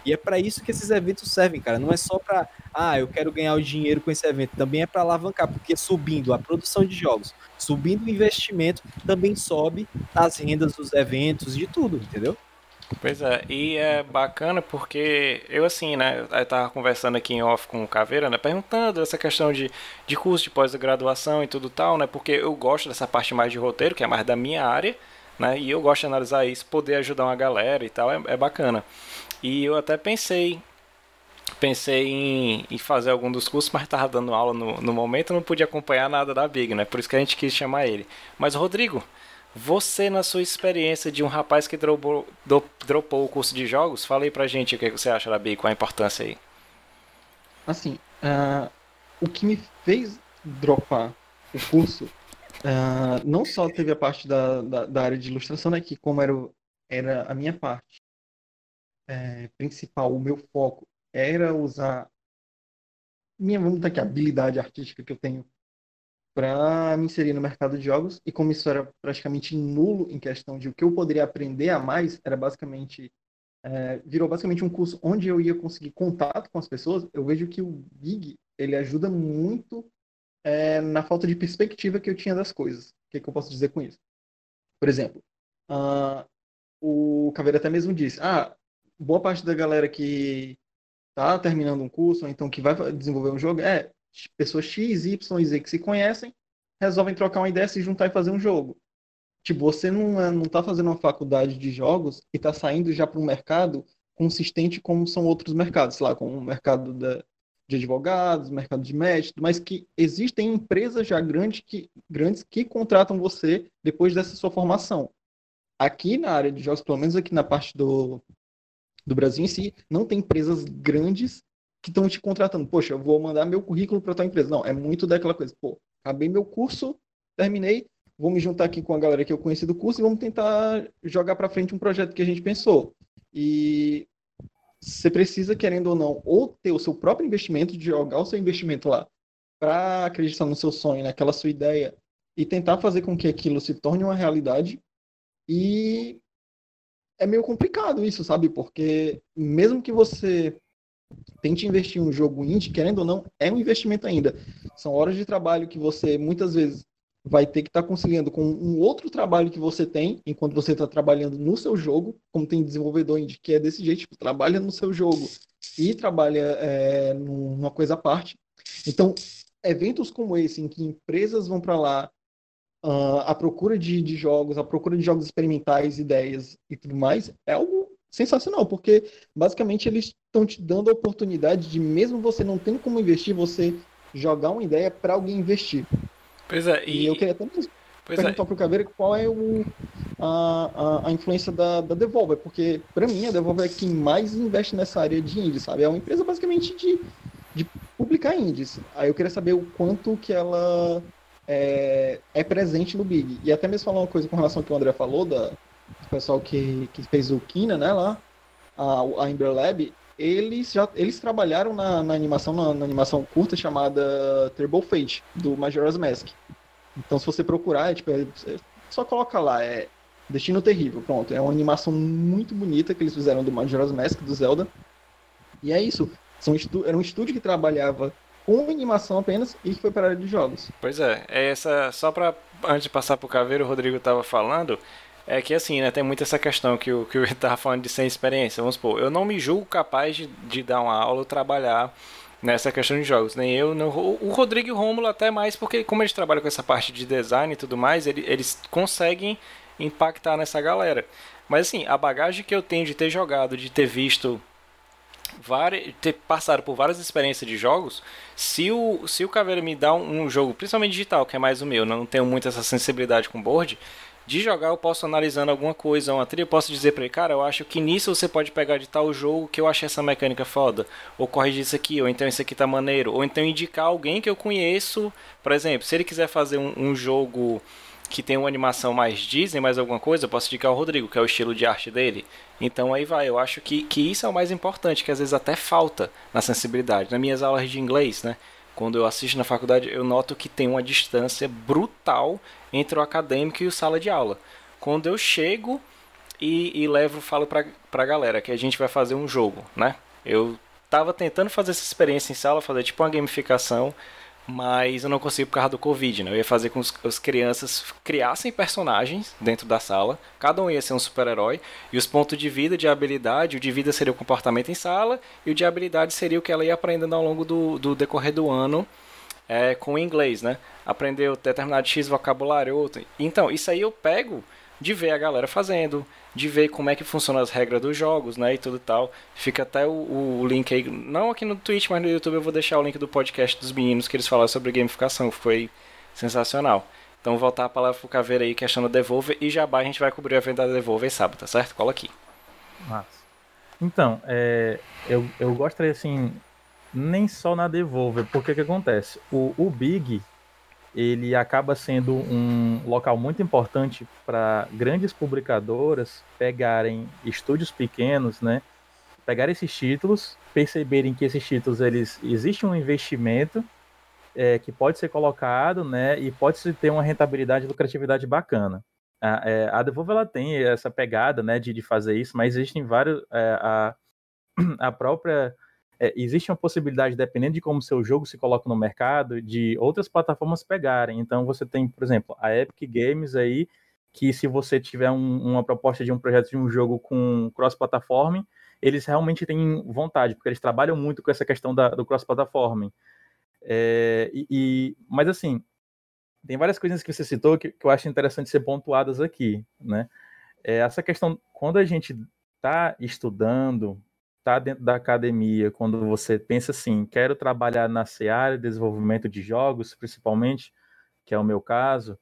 E é para isso que esses eventos servem, cara. Não é só para, ah, eu quero ganhar o dinheiro com esse evento. Também é para alavancar, porque subindo a produção de jogos, subindo o investimento, também sobe as rendas dos eventos, de tudo, entendeu? Pois é, e é bacana porque eu assim, né, eu tava conversando aqui em off com o Caveira, né, perguntando essa questão de, de curso de pós-graduação e tudo tal, né, porque eu gosto dessa parte mais de roteiro, que é mais da minha área, né, e eu gosto de analisar isso, poder ajudar uma galera e tal, é, é bacana. E eu até pensei, pensei em, em, fazer algum dos cursos, mas estava dando aula no, no momento, não pude acompanhar nada da Big, né, por isso que a gente quis chamar ele. Mas Rodrigo, você, na sua experiência de um rapaz que dropou, dropou o curso de jogos, fala aí pra gente o que você acha da BI, qual a importância aí. Assim, uh, o que me fez dropar o curso, uh, não só teve a parte da, da, da, área de ilustração, né, que como era, era a minha parte é, principal, o meu foco era usar minha, vamos dizer habilidade artística que eu tenho para me inserir no mercado de jogos e como isso era praticamente nulo em questão de o que eu poderia aprender a mais, era basicamente é, virou basicamente um curso onde eu ia conseguir contato com as pessoas. Eu vejo que o Big ele ajuda muito é, na falta de perspectiva que eu tinha das coisas. O que, que eu posso dizer com isso? Por exemplo, uh, o Caveira até mesmo disse: ah, boa parte da galera que está terminando um curso, ou então que vai desenvolver um jogo, é pessoas X, Y e Z que se conhecem resolvem trocar uma ideia, se juntar e fazer um jogo. Tipo, você não, é, não tá fazendo uma faculdade de jogos e tá saindo já para um mercado consistente como são outros mercados, lá, como o mercado da, de advogados, mercado de médicos, mas que existem empresas já grandes que, grandes que contratam você depois dessa sua formação. Aqui na área de jogos, pelo menos aqui na parte do, do Brasil em si, não tem empresas grandes que estão te contratando. Poxa, eu vou mandar meu currículo para tua empresa. Não, é muito daquela coisa. Pô, acabei meu curso, terminei, vou me juntar aqui com a galera que eu conheci do curso e vamos tentar jogar para frente um projeto que a gente pensou. E você precisa, querendo ou não, ou ter o seu próprio investimento, de jogar o seu investimento lá para acreditar no seu sonho, naquela sua ideia e tentar fazer com que aquilo se torne uma realidade. E é meio complicado isso, sabe? Porque mesmo que você tente investir em um jogo indie, querendo ou não, é um investimento ainda. São horas de trabalho que você muitas vezes vai ter que estar tá conciliando com um outro trabalho que você tem enquanto você está trabalhando no seu jogo, como tem desenvolvedor indie que é desse jeito, tipo, trabalha no seu jogo e trabalha é, numa coisa à parte. Então, eventos como esse, em que empresas vão para lá uh, à procura de, de jogos, à procura de jogos experimentais, ideias e tudo mais, é algo sensacional, porque basicamente eles estão te dando a oportunidade de, mesmo você não tendo como investir, você jogar uma ideia para alguém investir. Pois é, e, e eu queria até pois perguntar é. pro Caveira qual é o, a, a, a influência da, da Devolver, porque para mim a Devolver é quem mais investe nessa área de indies, sabe? É uma empresa basicamente de, de publicar indies. Aí eu queria saber o quanto que ela é, é presente no Big. E até mesmo falar uma coisa com relação ao que o André falou, da, do pessoal que, que fez o Kina, né, lá, a, a Ember Lab, eles já eles trabalharam na, na animação na, na, animação curta chamada Turbo Fate do Majora's Mask. Então se você procurar, é, tipo, é, é, só coloca lá, é Destino Terrível, pronto. É uma animação muito bonita que eles fizeram do Majora's Mask do Zelda. E é isso. São era um estúdio que trabalhava com animação apenas e que foi para a área de jogos. Pois é, é essa só para antes de passar pro Caveiro, o Rodrigo estava falando, é que assim, né, tem muito essa questão que o que eu falando de sem experiência. Vamos supor, eu não me julgo capaz de, de dar uma aula ou trabalhar nessa questão de jogos. Nem eu, não, o Rodrigo e o Rômulo até mais, porque como eles trabalham com essa parte de design e tudo mais, eles, eles conseguem impactar nessa galera. Mas assim, a bagagem que eu tenho de ter jogado, de ter visto ter passado por várias experiências de jogos, se o, se o Caveira me dá um, um jogo, principalmente digital, que é mais o meu, não tenho muito essa sensibilidade com board, de jogar eu posso analisando alguma coisa, uma trilha, eu posso dizer para ele, cara, eu acho que nisso você pode pegar de tal jogo que eu achei essa mecânica foda, ou corrigir isso aqui, ou então isso aqui tá maneiro, ou então indicar alguém que eu conheço, por exemplo, se ele quiser fazer um, um jogo que tem uma animação mais Disney, mais alguma coisa, eu posso indicar o Rodrigo, que é o estilo de arte dele. Então aí vai, eu acho que, que isso é o mais importante, que às vezes até falta na sensibilidade. Nas minhas aulas de inglês, né? Quando eu assisto na faculdade, eu noto que tem uma distância brutal entre o acadêmico e o sala de aula. Quando eu chego e, e levo, falo pra, pra galera que a gente vai fazer um jogo, né? Eu tava tentando fazer essa experiência em sala, fazer tipo uma gamificação, mas eu não consigo por causa do Covid, né? Eu ia fazer com que as crianças criassem personagens dentro da sala, cada um ia ser um super-herói, e os pontos de vida, de habilidade, o de vida seria o comportamento em sala, e o de habilidade seria o que ela ia aprendendo ao longo do, do decorrer do ano é, com o inglês, né? Aprendeu determinado X vocabulário, outro. Então, isso aí eu pego de ver a galera fazendo, de ver como é que funcionam as regras dos jogos, né, e tudo tal. Fica até o, o, link aí, não aqui no Twitch, mas no YouTube eu vou deixar o link do podcast dos meninos que eles falaram sobre gamificação, foi sensacional. Então voltar a palavra pro Caveira aí, questão Devolver, e Jabá a gente vai cobrir a venda da Devolver sábado, tá certo? Cola aqui. Massa. Então, é, eu, eu gostaria, assim, nem só na Devolver, porque o que acontece? O, o Big, ele acaba sendo um local muito importante para grandes publicadoras pegarem estúdios pequenos, né? Pegar esses títulos, perceberem que esses títulos eles existe um investimento é, que pode ser colocado, né? E pode se ter uma rentabilidade, lucratividade bacana. A, é, a Devolver ela tem essa pegada, né, de, de fazer isso, mas existem vários é, a, a própria é, existe uma possibilidade, dependendo de como seu jogo se coloca no mercado, de outras plataformas pegarem. Então você tem, por exemplo, a Epic Games aí, que se você tiver um, uma proposta de um projeto de um jogo com cross-platform, eles realmente têm vontade, porque eles trabalham muito com essa questão da, do cross-platform. É, e, e, mas assim, tem várias coisas que você citou que, que eu acho interessante ser pontuadas aqui, né? É, essa questão, quando a gente está estudando, está dentro da academia, quando você pensa assim, quero trabalhar na área de desenvolvimento de jogos, principalmente, que é o meu caso,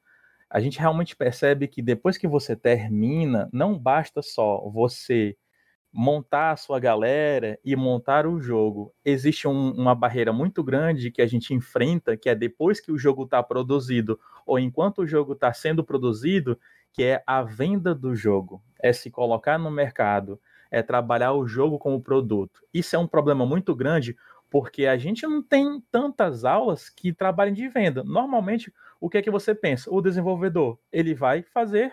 a gente realmente percebe que depois que você termina, não basta só você montar a sua galera e montar o jogo. Existe um, uma barreira muito grande que a gente enfrenta, que é depois que o jogo está produzido ou enquanto o jogo está sendo produzido, que é a venda do jogo, é se colocar no mercado, é trabalhar o jogo como produto. Isso é um problema muito grande porque a gente não tem tantas aulas que trabalhem de venda. Normalmente, o que é que você pensa? O desenvolvedor, ele vai fazer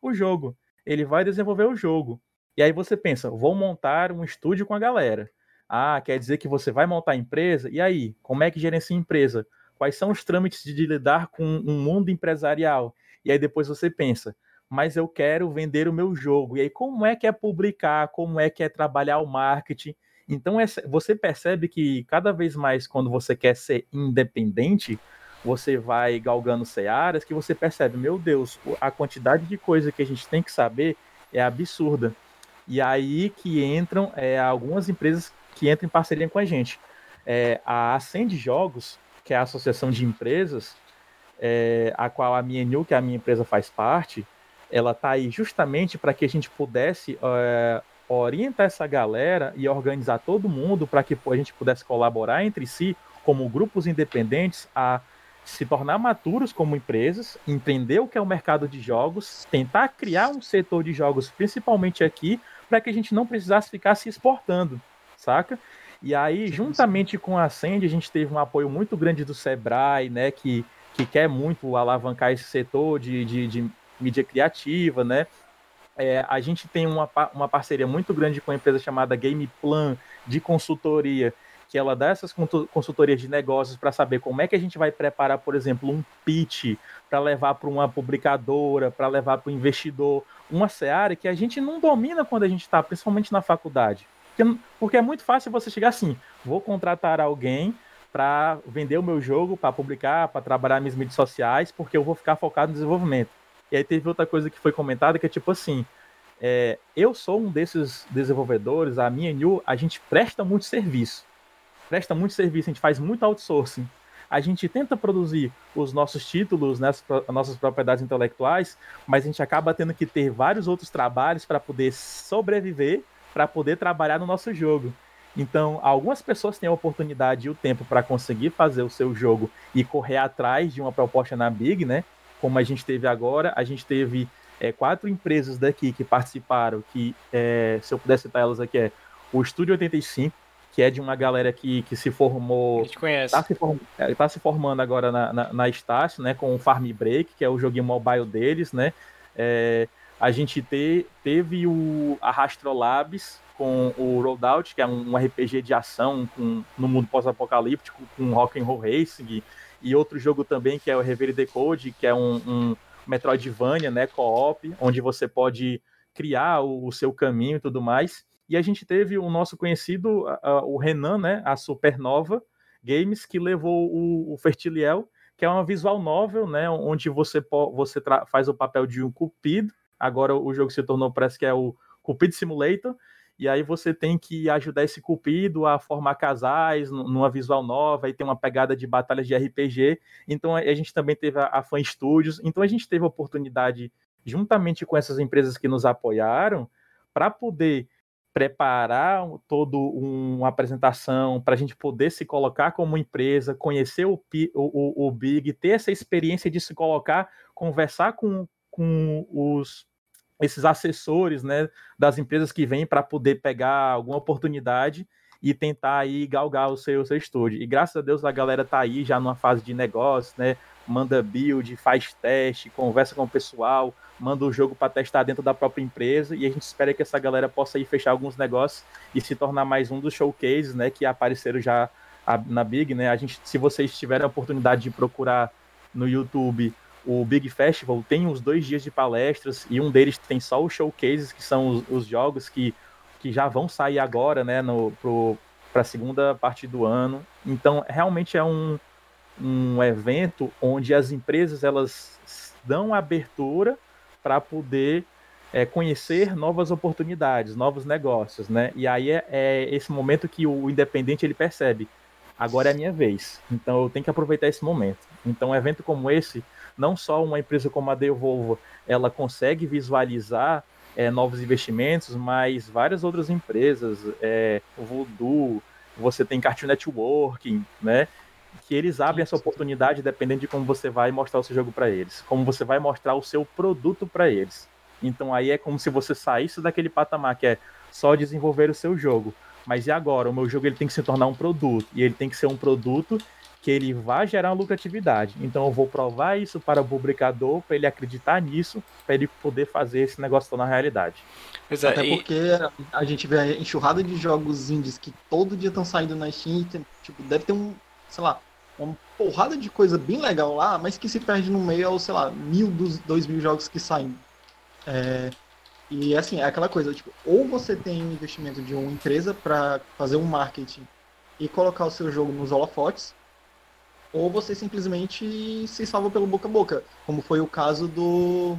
o jogo, ele vai desenvolver o jogo. E aí você pensa, vou montar um estúdio com a galera. Ah, quer dizer que você vai montar a empresa? E aí, como é que gerencia a empresa? Quais são os trâmites de lidar com um mundo empresarial? E aí depois você pensa, mas eu quero vender o meu jogo. E aí, como é que é publicar? Como é que é trabalhar o marketing? Então, você percebe que cada vez mais, quando você quer ser independente, você vai galgando searas que você percebe, meu Deus, a quantidade de coisa que a gente tem que saber é absurda. E aí que entram é, algumas empresas que entram em parceria com a gente. É, a Ascend Jogos, que é a associação de empresas, é, a qual a minha New, que é a minha empresa faz parte, ela está aí justamente para que a gente pudesse é, orientar essa galera e organizar todo mundo para que a gente pudesse colaborar entre si como grupos independentes a se tornar maturos como empresas, entender o que é o mercado de jogos, tentar criar um setor de jogos, principalmente aqui, para que a gente não precisasse ficar se exportando, saca? E aí, juntamente com a Ascend, a gente teve um apoio muito grande do Sebrae, né, que, que quer muito alavancar esse setor de, de, de mídia criativa, né? É, a gente tem uma, uma parceria muito grande com a empresa chamada Gameplan de consultoria, que ela dá essas consultorias de negócios para saber como é que a gente vai preparar, por exemplo, um pitch para levar para uma publicadora, para levar para o investidor, uma seara que a gente não domina quando a gente está, principalmente na faculdade. Porque, porque é muito fácil você chegar assim, vou contratar alguém para vender o meu jogo, para publicar, para trabalhar nas mídias sociais, porque eu vou ficar focado no desenvolvimento. E aí teve outra coisa que foi comentada, que é tipo assim, é, eu sou um desses desenvolvedores, a minha New, a gente presta muito serviço presta muito serviço, a gente faz muito outsourcing. A gente tenta produzir os nossos títulos, né, as nossas propriedades intelectuais, mas a gente acaba tendo que ter vários outros trabalhos para poder sobreviver, para poder trabalhar no nosso jogo. Então, algumas pessoas têm a oportunidade e o tempo para conseguir fazer o seu jogo e correr atrás de uma proposta na Big, né? Como a gente teve agora, a gente teve é, quatro empresas daqui que participaram, que, é, se eu pudesse citar elas aqui, é o Estúdio 85, que é de uma galera que, que se formou. A gente conhece. Tá se, form, é, tá se formando agora na, na, na Estácio, né? Com o Farm Break, que é o joguinho mobile deles, né? É, a gente te, teve o Arrastrolabs com o Rollout, que é um, um RPG de ação com, no mundo pós-apocalíptico, com Rock and Roll Racing, e outro jogo também que é o Reverie Decode, que é um, um Metroidvania, né, co-op, onde você pode criar o, o seu caminho e tudo mais. E a gente teve o nosso conhecido, uh, o Renan, né, a Supernova Games, que levou o, o Fertiliel, que é uma visual novel, né, onde você, você faz o papel de um cupido. Agora o jogo se tornou, parece que é o Cupido Simulator. E aí você tem que ajudar esse cupido a formar casais numa visual nova e tem uma pegada de batalhas de RPG. Então a gente também teve a, a Fan Studios. Então a gente teve a oportunidade, juntamente com essas empresas que nos apoiaram, para poder preparar toda uma apresentação para a gente poder se colocar como empresa, conhecer o, o, o, Big, ter essa experiência de se colocar, conversar com, com os esses assessores né, das empresas que vêm para poder pegar alguma oportunidade e tentar aí galgar o seu, o seu estúdio. E graças a Deus a galera tá aí já numa fase de negócio, né? Manda build, faz teste, conversa com o pessoal, manda o jogo para testar dentro da própria empresa e a gente espera que essa galera possa ir fechar alguns negócios e se tornar mais um dos showcases, né, que apareceram já na Big, né? A gente, se vocês tiverem a oportunidade de procurar no YouTube o Big Festival, tem uns dois dias de palestras e um deles tem só os showcases, que são os, os jogos que, que já vão sair agora, né, para a segunda parte do ano. Então, realmente é um, um evento onde as empresas elas dão abertura para poder é, conhecer novas oportunidades, novos negócios, né? E aí é, é, esse momento que o independente ele percebe, agora é a minha vez, então eu tenho que aproveitar esse momento. Então um evento como esse, não só uma empresa como a Devolvo, ela consegue visualizar é, novos investimentos, mas várias outras empresas, é, o Voodoo, você tem Cartoon Networking, né? Que eles abrem essa oportunidade dependendo de como você vai mostrar o seu jogo para eles, como você vai mostrar o seu produto para eles. Então aí é como se você saísse daquele patamar que é só desenvolver o seu jogo. Mas e agora? O meu jogo ele tem que se tornar um produto. E ele tem que ser um produto que ele vai gerar lucratividade. Então eu vou provar isso para o publicador, para ele acreditar nisso, para ele poder fazer esse negócio tornar realidade. É, Até e... porque a gente vê a enxurrada de jogos indies que todo dia estão saindo na Steam, tem, tipo, deve ter um, sei lá, uma porrada de coisa bem legal lá, mas que se perde no meio aos, sei lá, mil dos dois mil jogos que saem. É, e assim, é aquela coisa, tipo, ou você tem um investimento de uma empresa para fazer um marketing e colocar o seu jogo nos holofotes, ou você simplesmente se salva pelo boca a boca, como foi o caso do,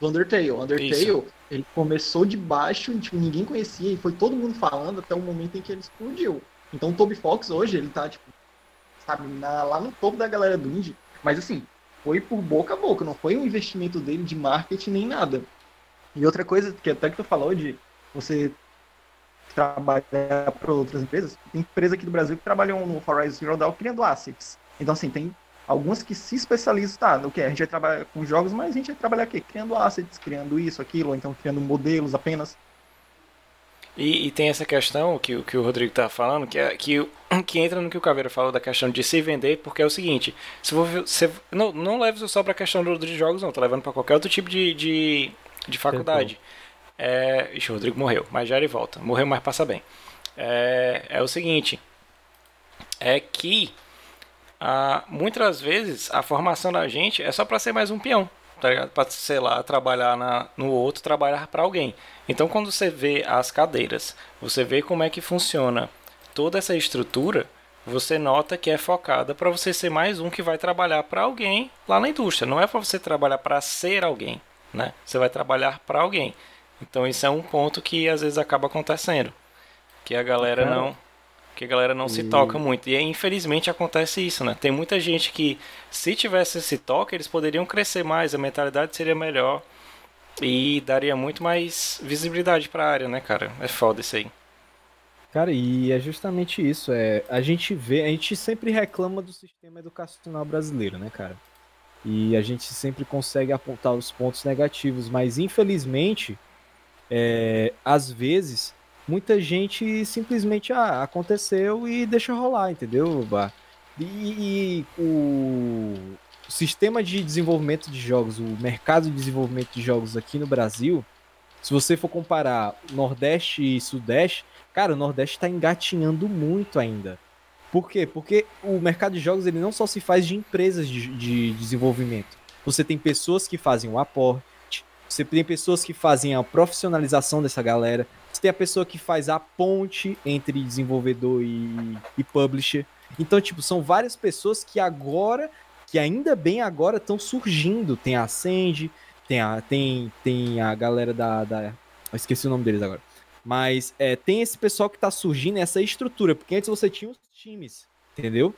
do Undertale. O Undertale, Isso. ele começou de baixo, tipo, ninguém conhecia, e foi todo mundo falando até o momento em que ele explodiu. Então o Toby Fox hoje, ele tá, tipo, sabe, na, lá no topo da galera do indie. Mas assim, foi por boca a boca, não foi um investimento dele de marketing nem nada. E outra coisa que até que tu falou de você trabalhar para outras empresas, tem empresa aqui do Brasil que trabalham no Horizon Zero Dawn criando assets. Então, assim, tem algumas que se especializam, tá, no que a gente vai trabalhar com jogos, mas a gente vai trabalhar aqui, criando assets, criando isso, aquilo, ou então criando modelos apenas. E, e, tem essa questão que, que o Rodrigo tá falando, que, é, que, que entra no que o Caveira falou da questão de se vender, porque é o seguinte, se você não, não leve só para a questão de jogos, não, tá levando para qualquer outro tipo de, de, de faculdade. É, ixi, o Rodrigo morreu, mas já ele volta. Morreu, mas passa bem. É, é o seguinte, é que ah, muitas vezes a formação da gente é só para ser mais um peão, tá ligado? Para, sei lá, trabalhar na, no outro, trabalhar para alguém. Então, quando você vê as cadeiras, você vê como é que funciona toda essa estrutura, você nota que é focada para você ser mais um que vai trabalhar para alguém lá na indústria. Não é para você trabalhar para ser alguém, né? Você vai trabalhar para alguém. Então, isso é um ponto que às vezes acaba acontecendo, que a galera não que a galera não e... se toca muito. E infelizmente acontece isso, né? Tem muita gente que, se tivesse esse toque, eles poderiam crescer mais, a mentalidade seria melhor e daria muito mais visibilidade para a área, né, cara? É foda isso aí. Cara, e é justamente isso. É, a gente vê, a gente sempre reclama do sistema educacional brasileiro, né, cara? E a gente sempre consegue apontar os pontos negativos, mas infelizmente, é, às vezes, muita gente simplesmente ah, aconteceu e deixa rolar, entendeu? E, e o sistema de desenvolvimento de jogos, o mercado de desenvolvimento de jogos aqui no Brasil, se você for comparar Nordeste e Sudeste, cara, o Nordeste está engatinhando muito ainda. Por quê? Porque o mercado de jogos ele não só se faz de empresas de, de desenvolvimento. Você tem pessoas que fazem o aporte, você tem pessoas que fazem a profissionalização dessa galera, você tem a pessoa que faz a ponte entre desenvolvedor e, e publisher. Então, tipo, são várias pessoas que agora, que ainda bem agora estão surgindo. Tem a Sandy, tem a, tem, tem a galera da, da. Eu esqueci o nome deles agora. Mas é, tem esse pessoal que tá surgindo, essa estrutura. Porque antes você tinha os times, entendeu?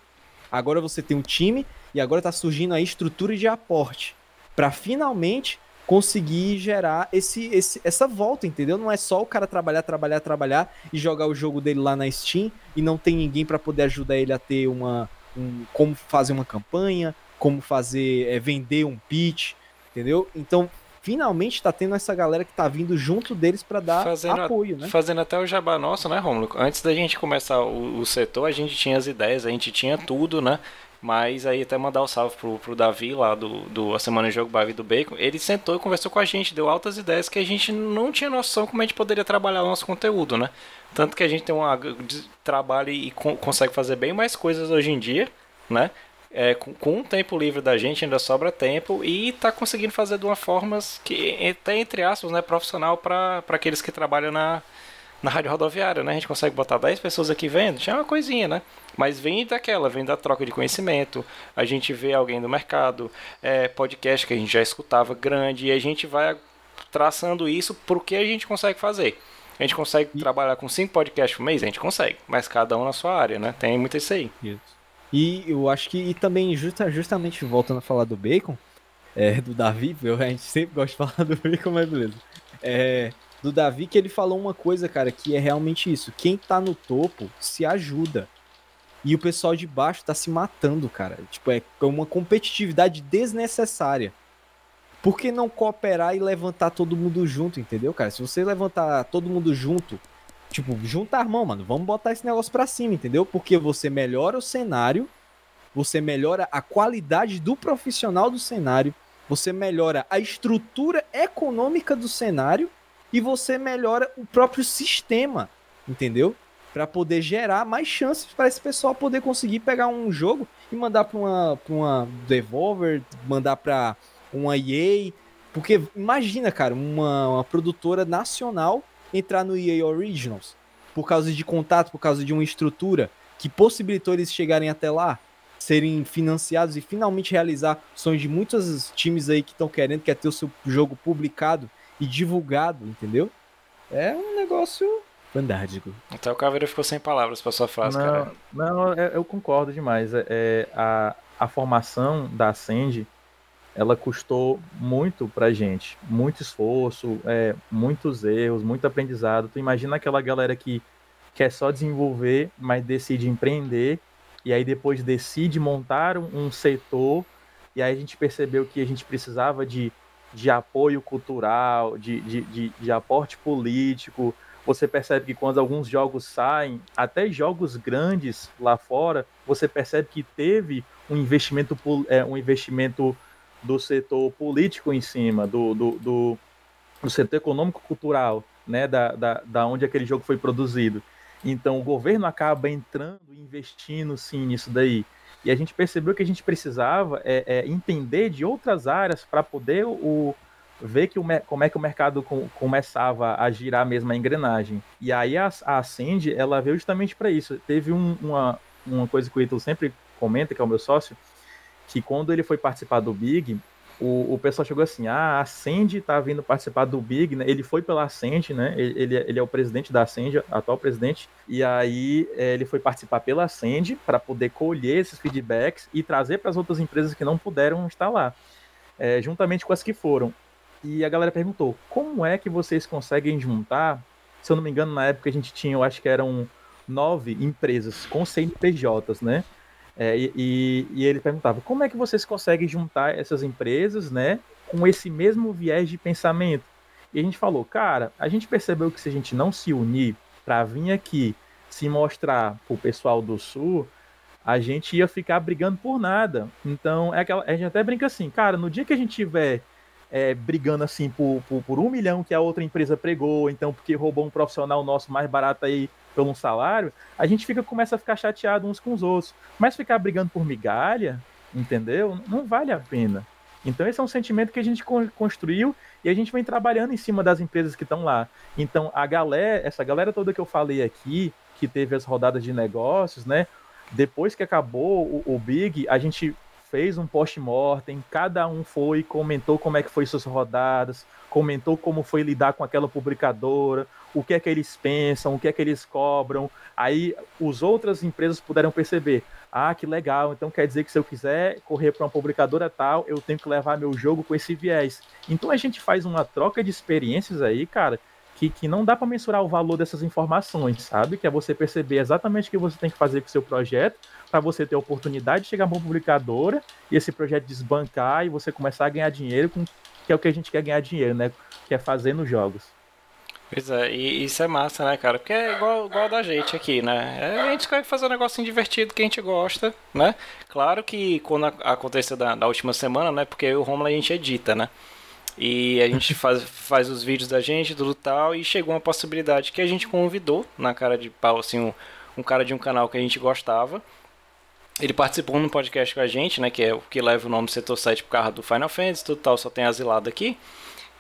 Agora você tem um time e agora tá surgindo a estrutura de aporte. para finalmente conseguir gerar esse, esse, essa volta, entendeu? Não é só o cara trabalhar, trabalhar, trabalhar e jogar o jogo dele lá na Steam e não tem ninguém para poder ajudar ele a ter uma. Um, como fazer uma campanha, como fazer. É, vender um pitch, entendeu? Então, finalmente tá tendo essa galera que tá vindo junto deles para dar fazendo apoio, a, né? Fazendo até o jabá nosso, né, Romulo? Antes da gente começar o, o setor, a gente tinha as ideias, a gente tinha tudo, né? Mas aí até mandar o um salve pro, pro Davi lá do, do A Semana de Jogo Bavi do Bacon. Ele sentou e conversou com a gente, deu altas ideias que a gente não tinha noção como a gente poderia trabalhar o nosso conteúdo, né? Tanto que a gente tem um trabalho e consegue fazer bem mais coisas hoje em dia, né? É, com, com o tempo livre da gente ainda sobra tempo e está conseguindo fazer de uma forma que até entre aspas né profissional para aqueles que trabalham na, na rádio rodoviária, né? A gente consegue botar 10 pessoas aqui vendo, já é uma coisinha, né? Mas vem daquela, vem da troca de conhecimento, a gente vê alguém do mercado, é, podcast que a gente já escutava grande, e a gente vai traçando isso pro que a gente consegue fazer. A gente consegue e... trabalhar com 5 podcasts por mês? A gente consegue, mas cada um na sua área, né? Tem muito isso aí. Isso. E eu acho que, e também, justa, justamente voltando a falar do Bacon, é, do Davi, eu, a gente sempre gosta de falar do Bacon, mas beleza. É, do Davi que ele falou uma coisa, cara, que é realmente isso. Quem tá no topo se ajuda. E o pessoal de baixo tá se matando, cara. Tipo, é uma competitividade desnecessária. Por que não cooperar e levantar todo mundo junto, entendeu, cara? Se você levantar todo mundo junto, tipo, juntar mão, mano, vamos botar esse negócio pra cima, entendeu? Porque você melhora o cenário, você melhora a qualidade do profissional do cenário, você melhora a estrutura econômica do cenário e você melhora o próprio sistema, entendeu? Para poder gerar mais chances para esse pessoal poder conseguir pegar um jogo e mandar para uma, uma Devolver, mandar para uma EA. Porque imagina, cara, uma, uma produtora nacional entrar no EA Originals por causa de contato, por causa de uma estrutura que possibilitou eles chegarem até lá, serem financiados e finalmente realizar sonhos de muitos times aí que estão querendo, que ter o seu jogo publicado e divulgado, entendeu? É um negócio fantástico. Até o Caveira ficou sem palavras para sua frase, não, cara. Não, eu concordo demais. É, é, a, a formação da Sandy, ela custou muito pra gente. Muito esforço, é, muitos erros, muito aprendizado. Tu imagina aquela galera que quer só desenvolver, mas decide empreender, e aí depois decide montar um, um setor, e aí a gente percebeu que a gente precisava de de apoio cultural, de, de, de, de, aporte político. Você percebe que quando alguns jogos saem, até jogos grandes lá fora, você percebe que teve um investimento, é, um investimento do setor político em cima, do, do, do, do setor econômico-cultural, né, da, da, da onde aquele jogo foi produzido. Então o governo acaba entrando, investindo sim nisso daí. E a gente percebeu que a gente precisava é, é, entender de outras áreas para poder o, ver que o, como é que o mercado com, começava a girar mesmo a engrenagem. E aí a, a Ascend, ela veio justamente para isso. Teve um, uma, uma coisa que o Ítalo sempre comenta, que é o meu sócio, que quando ele foi participar do Big, o, o pessoal chegou assim, ah, a Ascend tá vindo participar do Big, né? Ele foi pela Ascend, né? Ele, ele, ele é o presidente da Ascend, atual presidente, e aí é, ele foi participar pela Ascend para poder colher esses feedbacks e trazer para as outras empresas que não puderam estar lá, é, juntamente com as que foram. E a galera perguntou, como é que vocês conseguem juntar? Se eu não me engano, na época a gente tinha, eu acho que eram nove empresas com CNPJs, né? É, e, e, ele perguntava como é que vocês conseguem juntar essas empresas, né, com esse mesmo viés de pensamento. E a gente falou, cara, a gente percebeu que se a gente não se unir para vir aqui se mostrar para o pessoal do Sul, a gente ia ficar brigando por nada. Então, é aquela, a gente até brinca assim, cara, no dia que a gente tiver é, brigando assim por, por, por, um milhão que a outra empresa pregou, então porque roubou um profissional nosso mais barato aí por um salário, a gente fica começa a ficar chateado uns com os outros. Mas ficar brigando por migalha, entendeu? Não vale a pena. Então esse é um sentimento que a gente construiu e a gente vem trabalhando em cima das empresas que estão lá. Então a galera, essa galera toda que eu falei aqui, que teve as rodadas de negócios, né? Depois que acabou o, o Big, a gente fez um post-mortem, cada um foi, comentou como é que foi suas rodadas, comentou como foi lidar com aquela publicadora, o que é que eles pensam, o que é que eles cobram. Aí as outras empresas puderam perceber, ah, que legal, então quer dizer que se eu quiser correr para uma publicadora tal, eu tenho que levar meu jogo com esse viés. Então a gente faz uma troca de experiências aí, cara, que, que não dá para mensurar o valor dessas informações, sabe? Que é você perceber exatamente o que você tem que fazer com o seu projeto para você ter a oportunidade de chegar para uma publicadora e esse projeto desbancar e você começar a ganhar dinheiro com que é o que a gente quer ganhar dinheiro, né? Que é fazendo jogos. Pois é, e isso é massa, né, cara? Porque é igual, igual da gente aqui, né? É, a gente quer fazer um negocinho divertido que a gente gosta, né? Claro que quando aconteceu da, da última semana, né? Porque o Romulo a gente edita, né? E a gente faz, faz os vídeos da gente, tudo tal, e chegou uma possibilidade que a gente convidou na cara de pau, assim, um, um cara de um canal que a gente gostava. Ele participou no podcast com a gente, né? Que é o que leva o nome setor 7 por causa do Final Fantasy, tudo tal, só tem asilado aqui.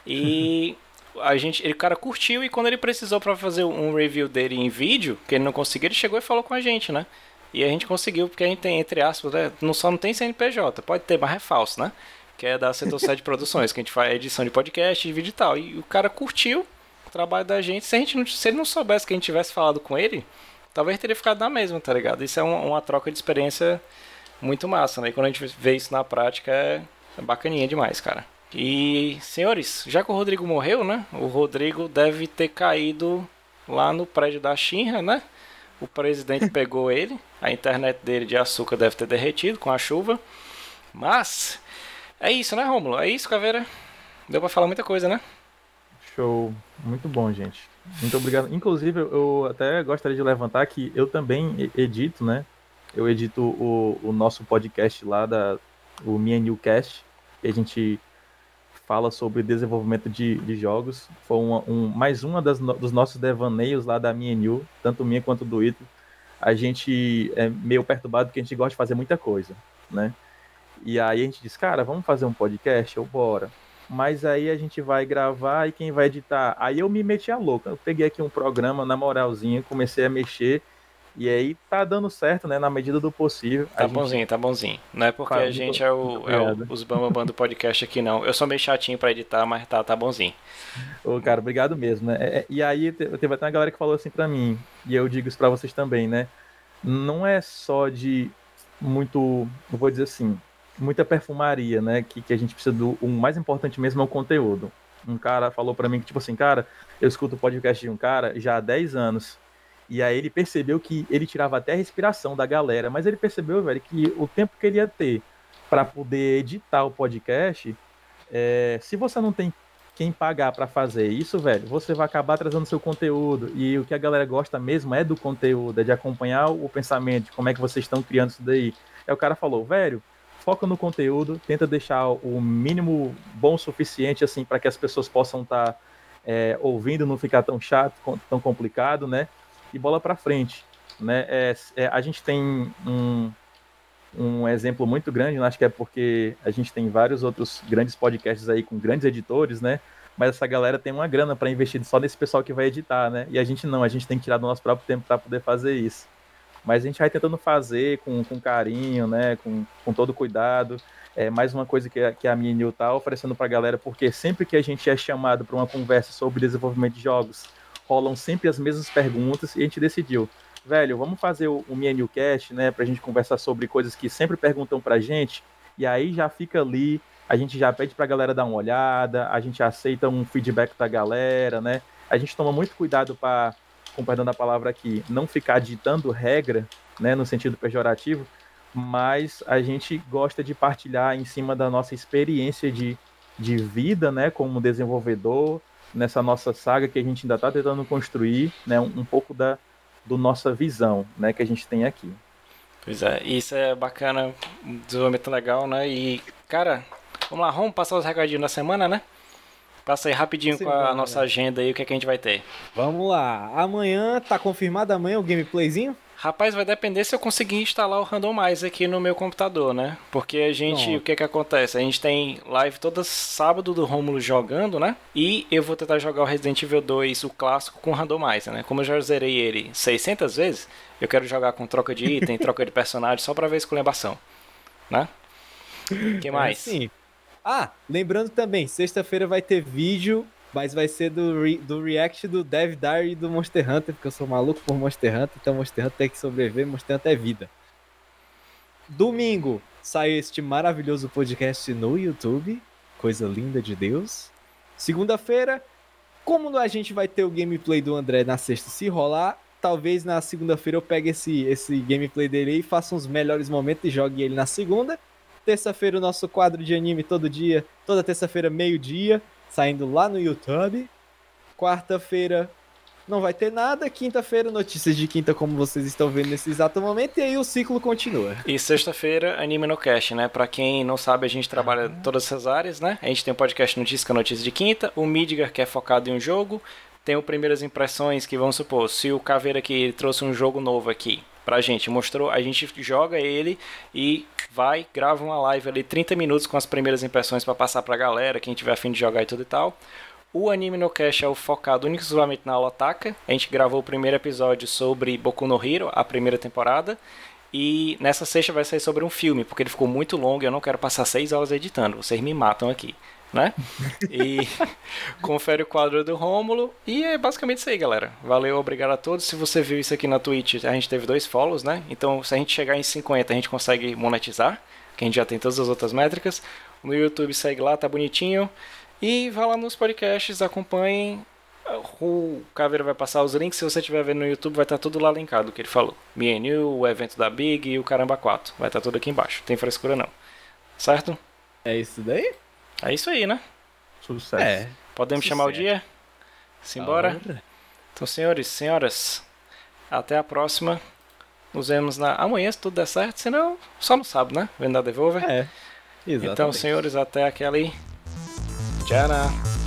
E a gente, ele, o cara curtiu e quando ele precisou para fazer um review dele em vídeo, que ele não conseguiu, ele chegou e falou com a gente, né? E a gente conseguiu, porque a gente tem, entre aspas, né, não só não tem CNPJ, pode ter, mas é falso, né? Que é da Setor 7 Produções, que a gente faz edição de podcast, de vídeo e tal. E o cara curtiu o trabalho da gente. Se, a gente não, se ele não soubesse que a gente tivesse falado com ele, talvez teria ficado na mesma, tá ligado? Isso é uma, uma troca de experiência muito massa, né? E quando a gente vê isso na prática, é, é bacaninha demais, cara. E, senhores, já que o Rodrigo morreu, né? O Rodrigo deve ter caído lá no prédio da Shinra, né? O presidente pegou ele, a internet dele de açúcar deve ter derretido com a chuva. Mas é isso, né, Romulo? É isso, Caveira. Deu pra falar muita coisa, né? Show. Muito bom, gente. Muito obrigado. Inclusive, eu até gostaria de levantar que eu também edito, né? Eu edito o, o nosso podcast lá, da, o Me New Cast, que a gente fala sobre desenvolvimento de, de jogos. Foi uma, um, mais uma das, dos nossos devaneios lá da minha New, tanto minha quanto do Ito. A gente é meio perturbado porque a gente gosta de fazer muita coisa, né? E aí a gente diz, cara, vamos fazer um podcast? Eu, bora. Mas aí a gente vai gravar e quem vai editar? Aí eu me meti a louca. Eu peguei aqui um programa, na moralzinha, comecei a mexer e aí tá dando certo, né? Na medida do possível. Tá gente... bonzinho, tá bonzinho. Não é porque a gente é, o, é o, os Bambam do podcast aqui, não. Eu sou meio chatinho pra editar, mas tá, tá bonzinho. Ô, cara, obrigado mesmo, né? É, é e aí teve até uma galera que falou assim pra mim, e eu digo isso pra vocês também, né? Não é só de muito, eu vou dizer assim, muita perfumaria, né? Que, que a gente precisa do. O mais importante mesmo é o conteúdo. Um cara falou para mim que, tipo assim, cara, eu escuto o podcast de um cara já há 10 anos. E aí ele percebeu que ele tirava até a respiração da galera, mas ele percebeu, velho, que o tempo que ele ia ter para poder editar o podcast, é, se você não tem quem pagar para fazer isso, velho, você vai acabar trazendo seu conteúdo. E o que a galera gosta mesmo é do conteúdo, é de acompanhar o pensamento, de como é que vocês estão criando isso daí. Aí o cara falou, velho, foca no conteúdo, tenta deixar o mínimo bom o suficiente, assim, para que as pessoas possam estar tá, é, ouvindo, não ficar tão chato, tão complicado, né? e bola para frente. Né? É, é, a gente tem um, um exemplo muito grande, acho que é porque a gente tem vários outros grandes podcasts aí com grandes editores, né? Mas essa galera tem uma grana para investir só nesse pessoal que vai editar, né? E a gente não, a gente tem que tirar do nosso próprio tempo para poder fazer isso. Mas a gente vai tentando fazer com, com carinho, né? Com, com todo cuidado. É mais uma coisa que, que a minha New tá oferecendo para a galera, porque sempre que a gente é chamado para uma conversa sobre desenvolvimento de jogos, rolam sempre as mesmas perguntas e a gente decidiu, velho, vamos fazer o, o Minha Newcast, né, pra gente conversar sobre coisas que sempre perguntam pra gente, e aí já fica ali, a gente já pede pra galera dar uma olhada, a gente aceita um feedback da galera, né, a gente toma muito cuidado para, com perdão da palavra aqui, não ficar ditando regra, né, no sentido pejorativo, mas a gente gosta de partilhar em cima da nossa experiência de, de vida, né, como desenvolvedor, nessa nossa saga que a gente ainda está tentando construir, né, um, um, pouco da do nossa visão, né, que a gente tem aqui. Pois é, isso é bacana, um desenvolvimento legal, né? E cara, vamos lá, vamos passar os recadinhos da semana, né? Passa aí rapidinho Sim, com a nossa agenda aí, o que, é que a gente vai ter. Vamos lá, amanhã tá confirmado amanhã o gameplayzinho? Rapaz, vai depender se eu conseguir instalar o Randomize aqui no meu computador, né? Porque a gente, o que que acontece? A gente tem live todo sábado do Romulo jogando, né? E eu vou tentar jogar o Resident Evil 2, o clássico, com Randomize, né? Como eu já zerei ele 600 vezes, eu quero jogar com troca de item, troca de personagem, só pra ver esculhambação, né? O que é mais? É, sim. Ah, lembrando também, sexta-feira vai ter vídeo mas vai ser do, re, do react do Dev Diary e do Monster Hunter, porque eu sou maluco por Monster Hunter, então Monster Hunter tem que sobreviver, Monster Hunter é vida. Domingo sai este maravilhoso podcast no YouTube, coisa linda de Deus. Segunda-feira, como a gente vai ter o gameplay do André na sexta se rolar, talvez na segunda-feira eu pegue esse, esse gameplay dele e faça uns melhores momentos e jogue ele na segunda. Terça-feira o nosso quadro de anime todo dia, toda terça-feira meio-dia saindo lá no YouTube. Quarta-feira não vai ter nada. Quinta-feira, notícias de quinta, como vocês estão vendo nesse exato momento. E aí o ciclo continua. E sexta-feira, Anime no Cast, né? Pra quem não sabe, a gente trabalha ah. todas essas áreas, né? A gente tem o um podcast Notícias, que é notícia de quinta. O Midgar, que é focado em um jogo. Tem o Primeiras Impressões, que vamos supor, se o Caveira aqui trouxe um jogo novo aqui pra gente, mostrou, a gente joga ele e vai, grava uma live ali 30 minutos com as primeiras impressões para passar pra galera, quem tiver afim de jogar e tudo e tal. O Anime no Cast é o focado exclusivamente na Otaka. A gente gravou o primeiro episódio sobre Boku no Hero, a primeira temporada. E nessa sexta vai sair sobre um filme, porque ele ficou muito longo e eu não quero passar seis horas editando. Vocês me matam aqui, né? E confere o quadro do Rômulo. E é basicamente isso aí, galera. Valeu, obrigado a todos. Se você viu isso aqui na Twitch, a gente teve dois follows, né? Então, se a gente chegar em 50, a gente consegue monetizar, que a gente já tem todas as outras métricas. No YouTube segue lá, tá bonitinho. E vá lá nos podcasts, acompanhem. O Caveira vai passar os links. Se você estiver vendo no YouTube, vai estar tudo lá linkado o que ele falou. Me o evento da Big e o Caramba 4. Vai estar tudo aqui embaixo. Tem frescura não. Certo? É isso daí? É isso aí, né? Sucesso. É. Podemos Sucesso. chamar o dia? Simbora? Ora. Então, senhores, senhoras, até a próxima. Nos vemos na amanhã, se tudo der certo. Senão, só no sábado, né? Vendo da Devolver. É. Exatamente. então, senhores, até aquela aí. Tchau.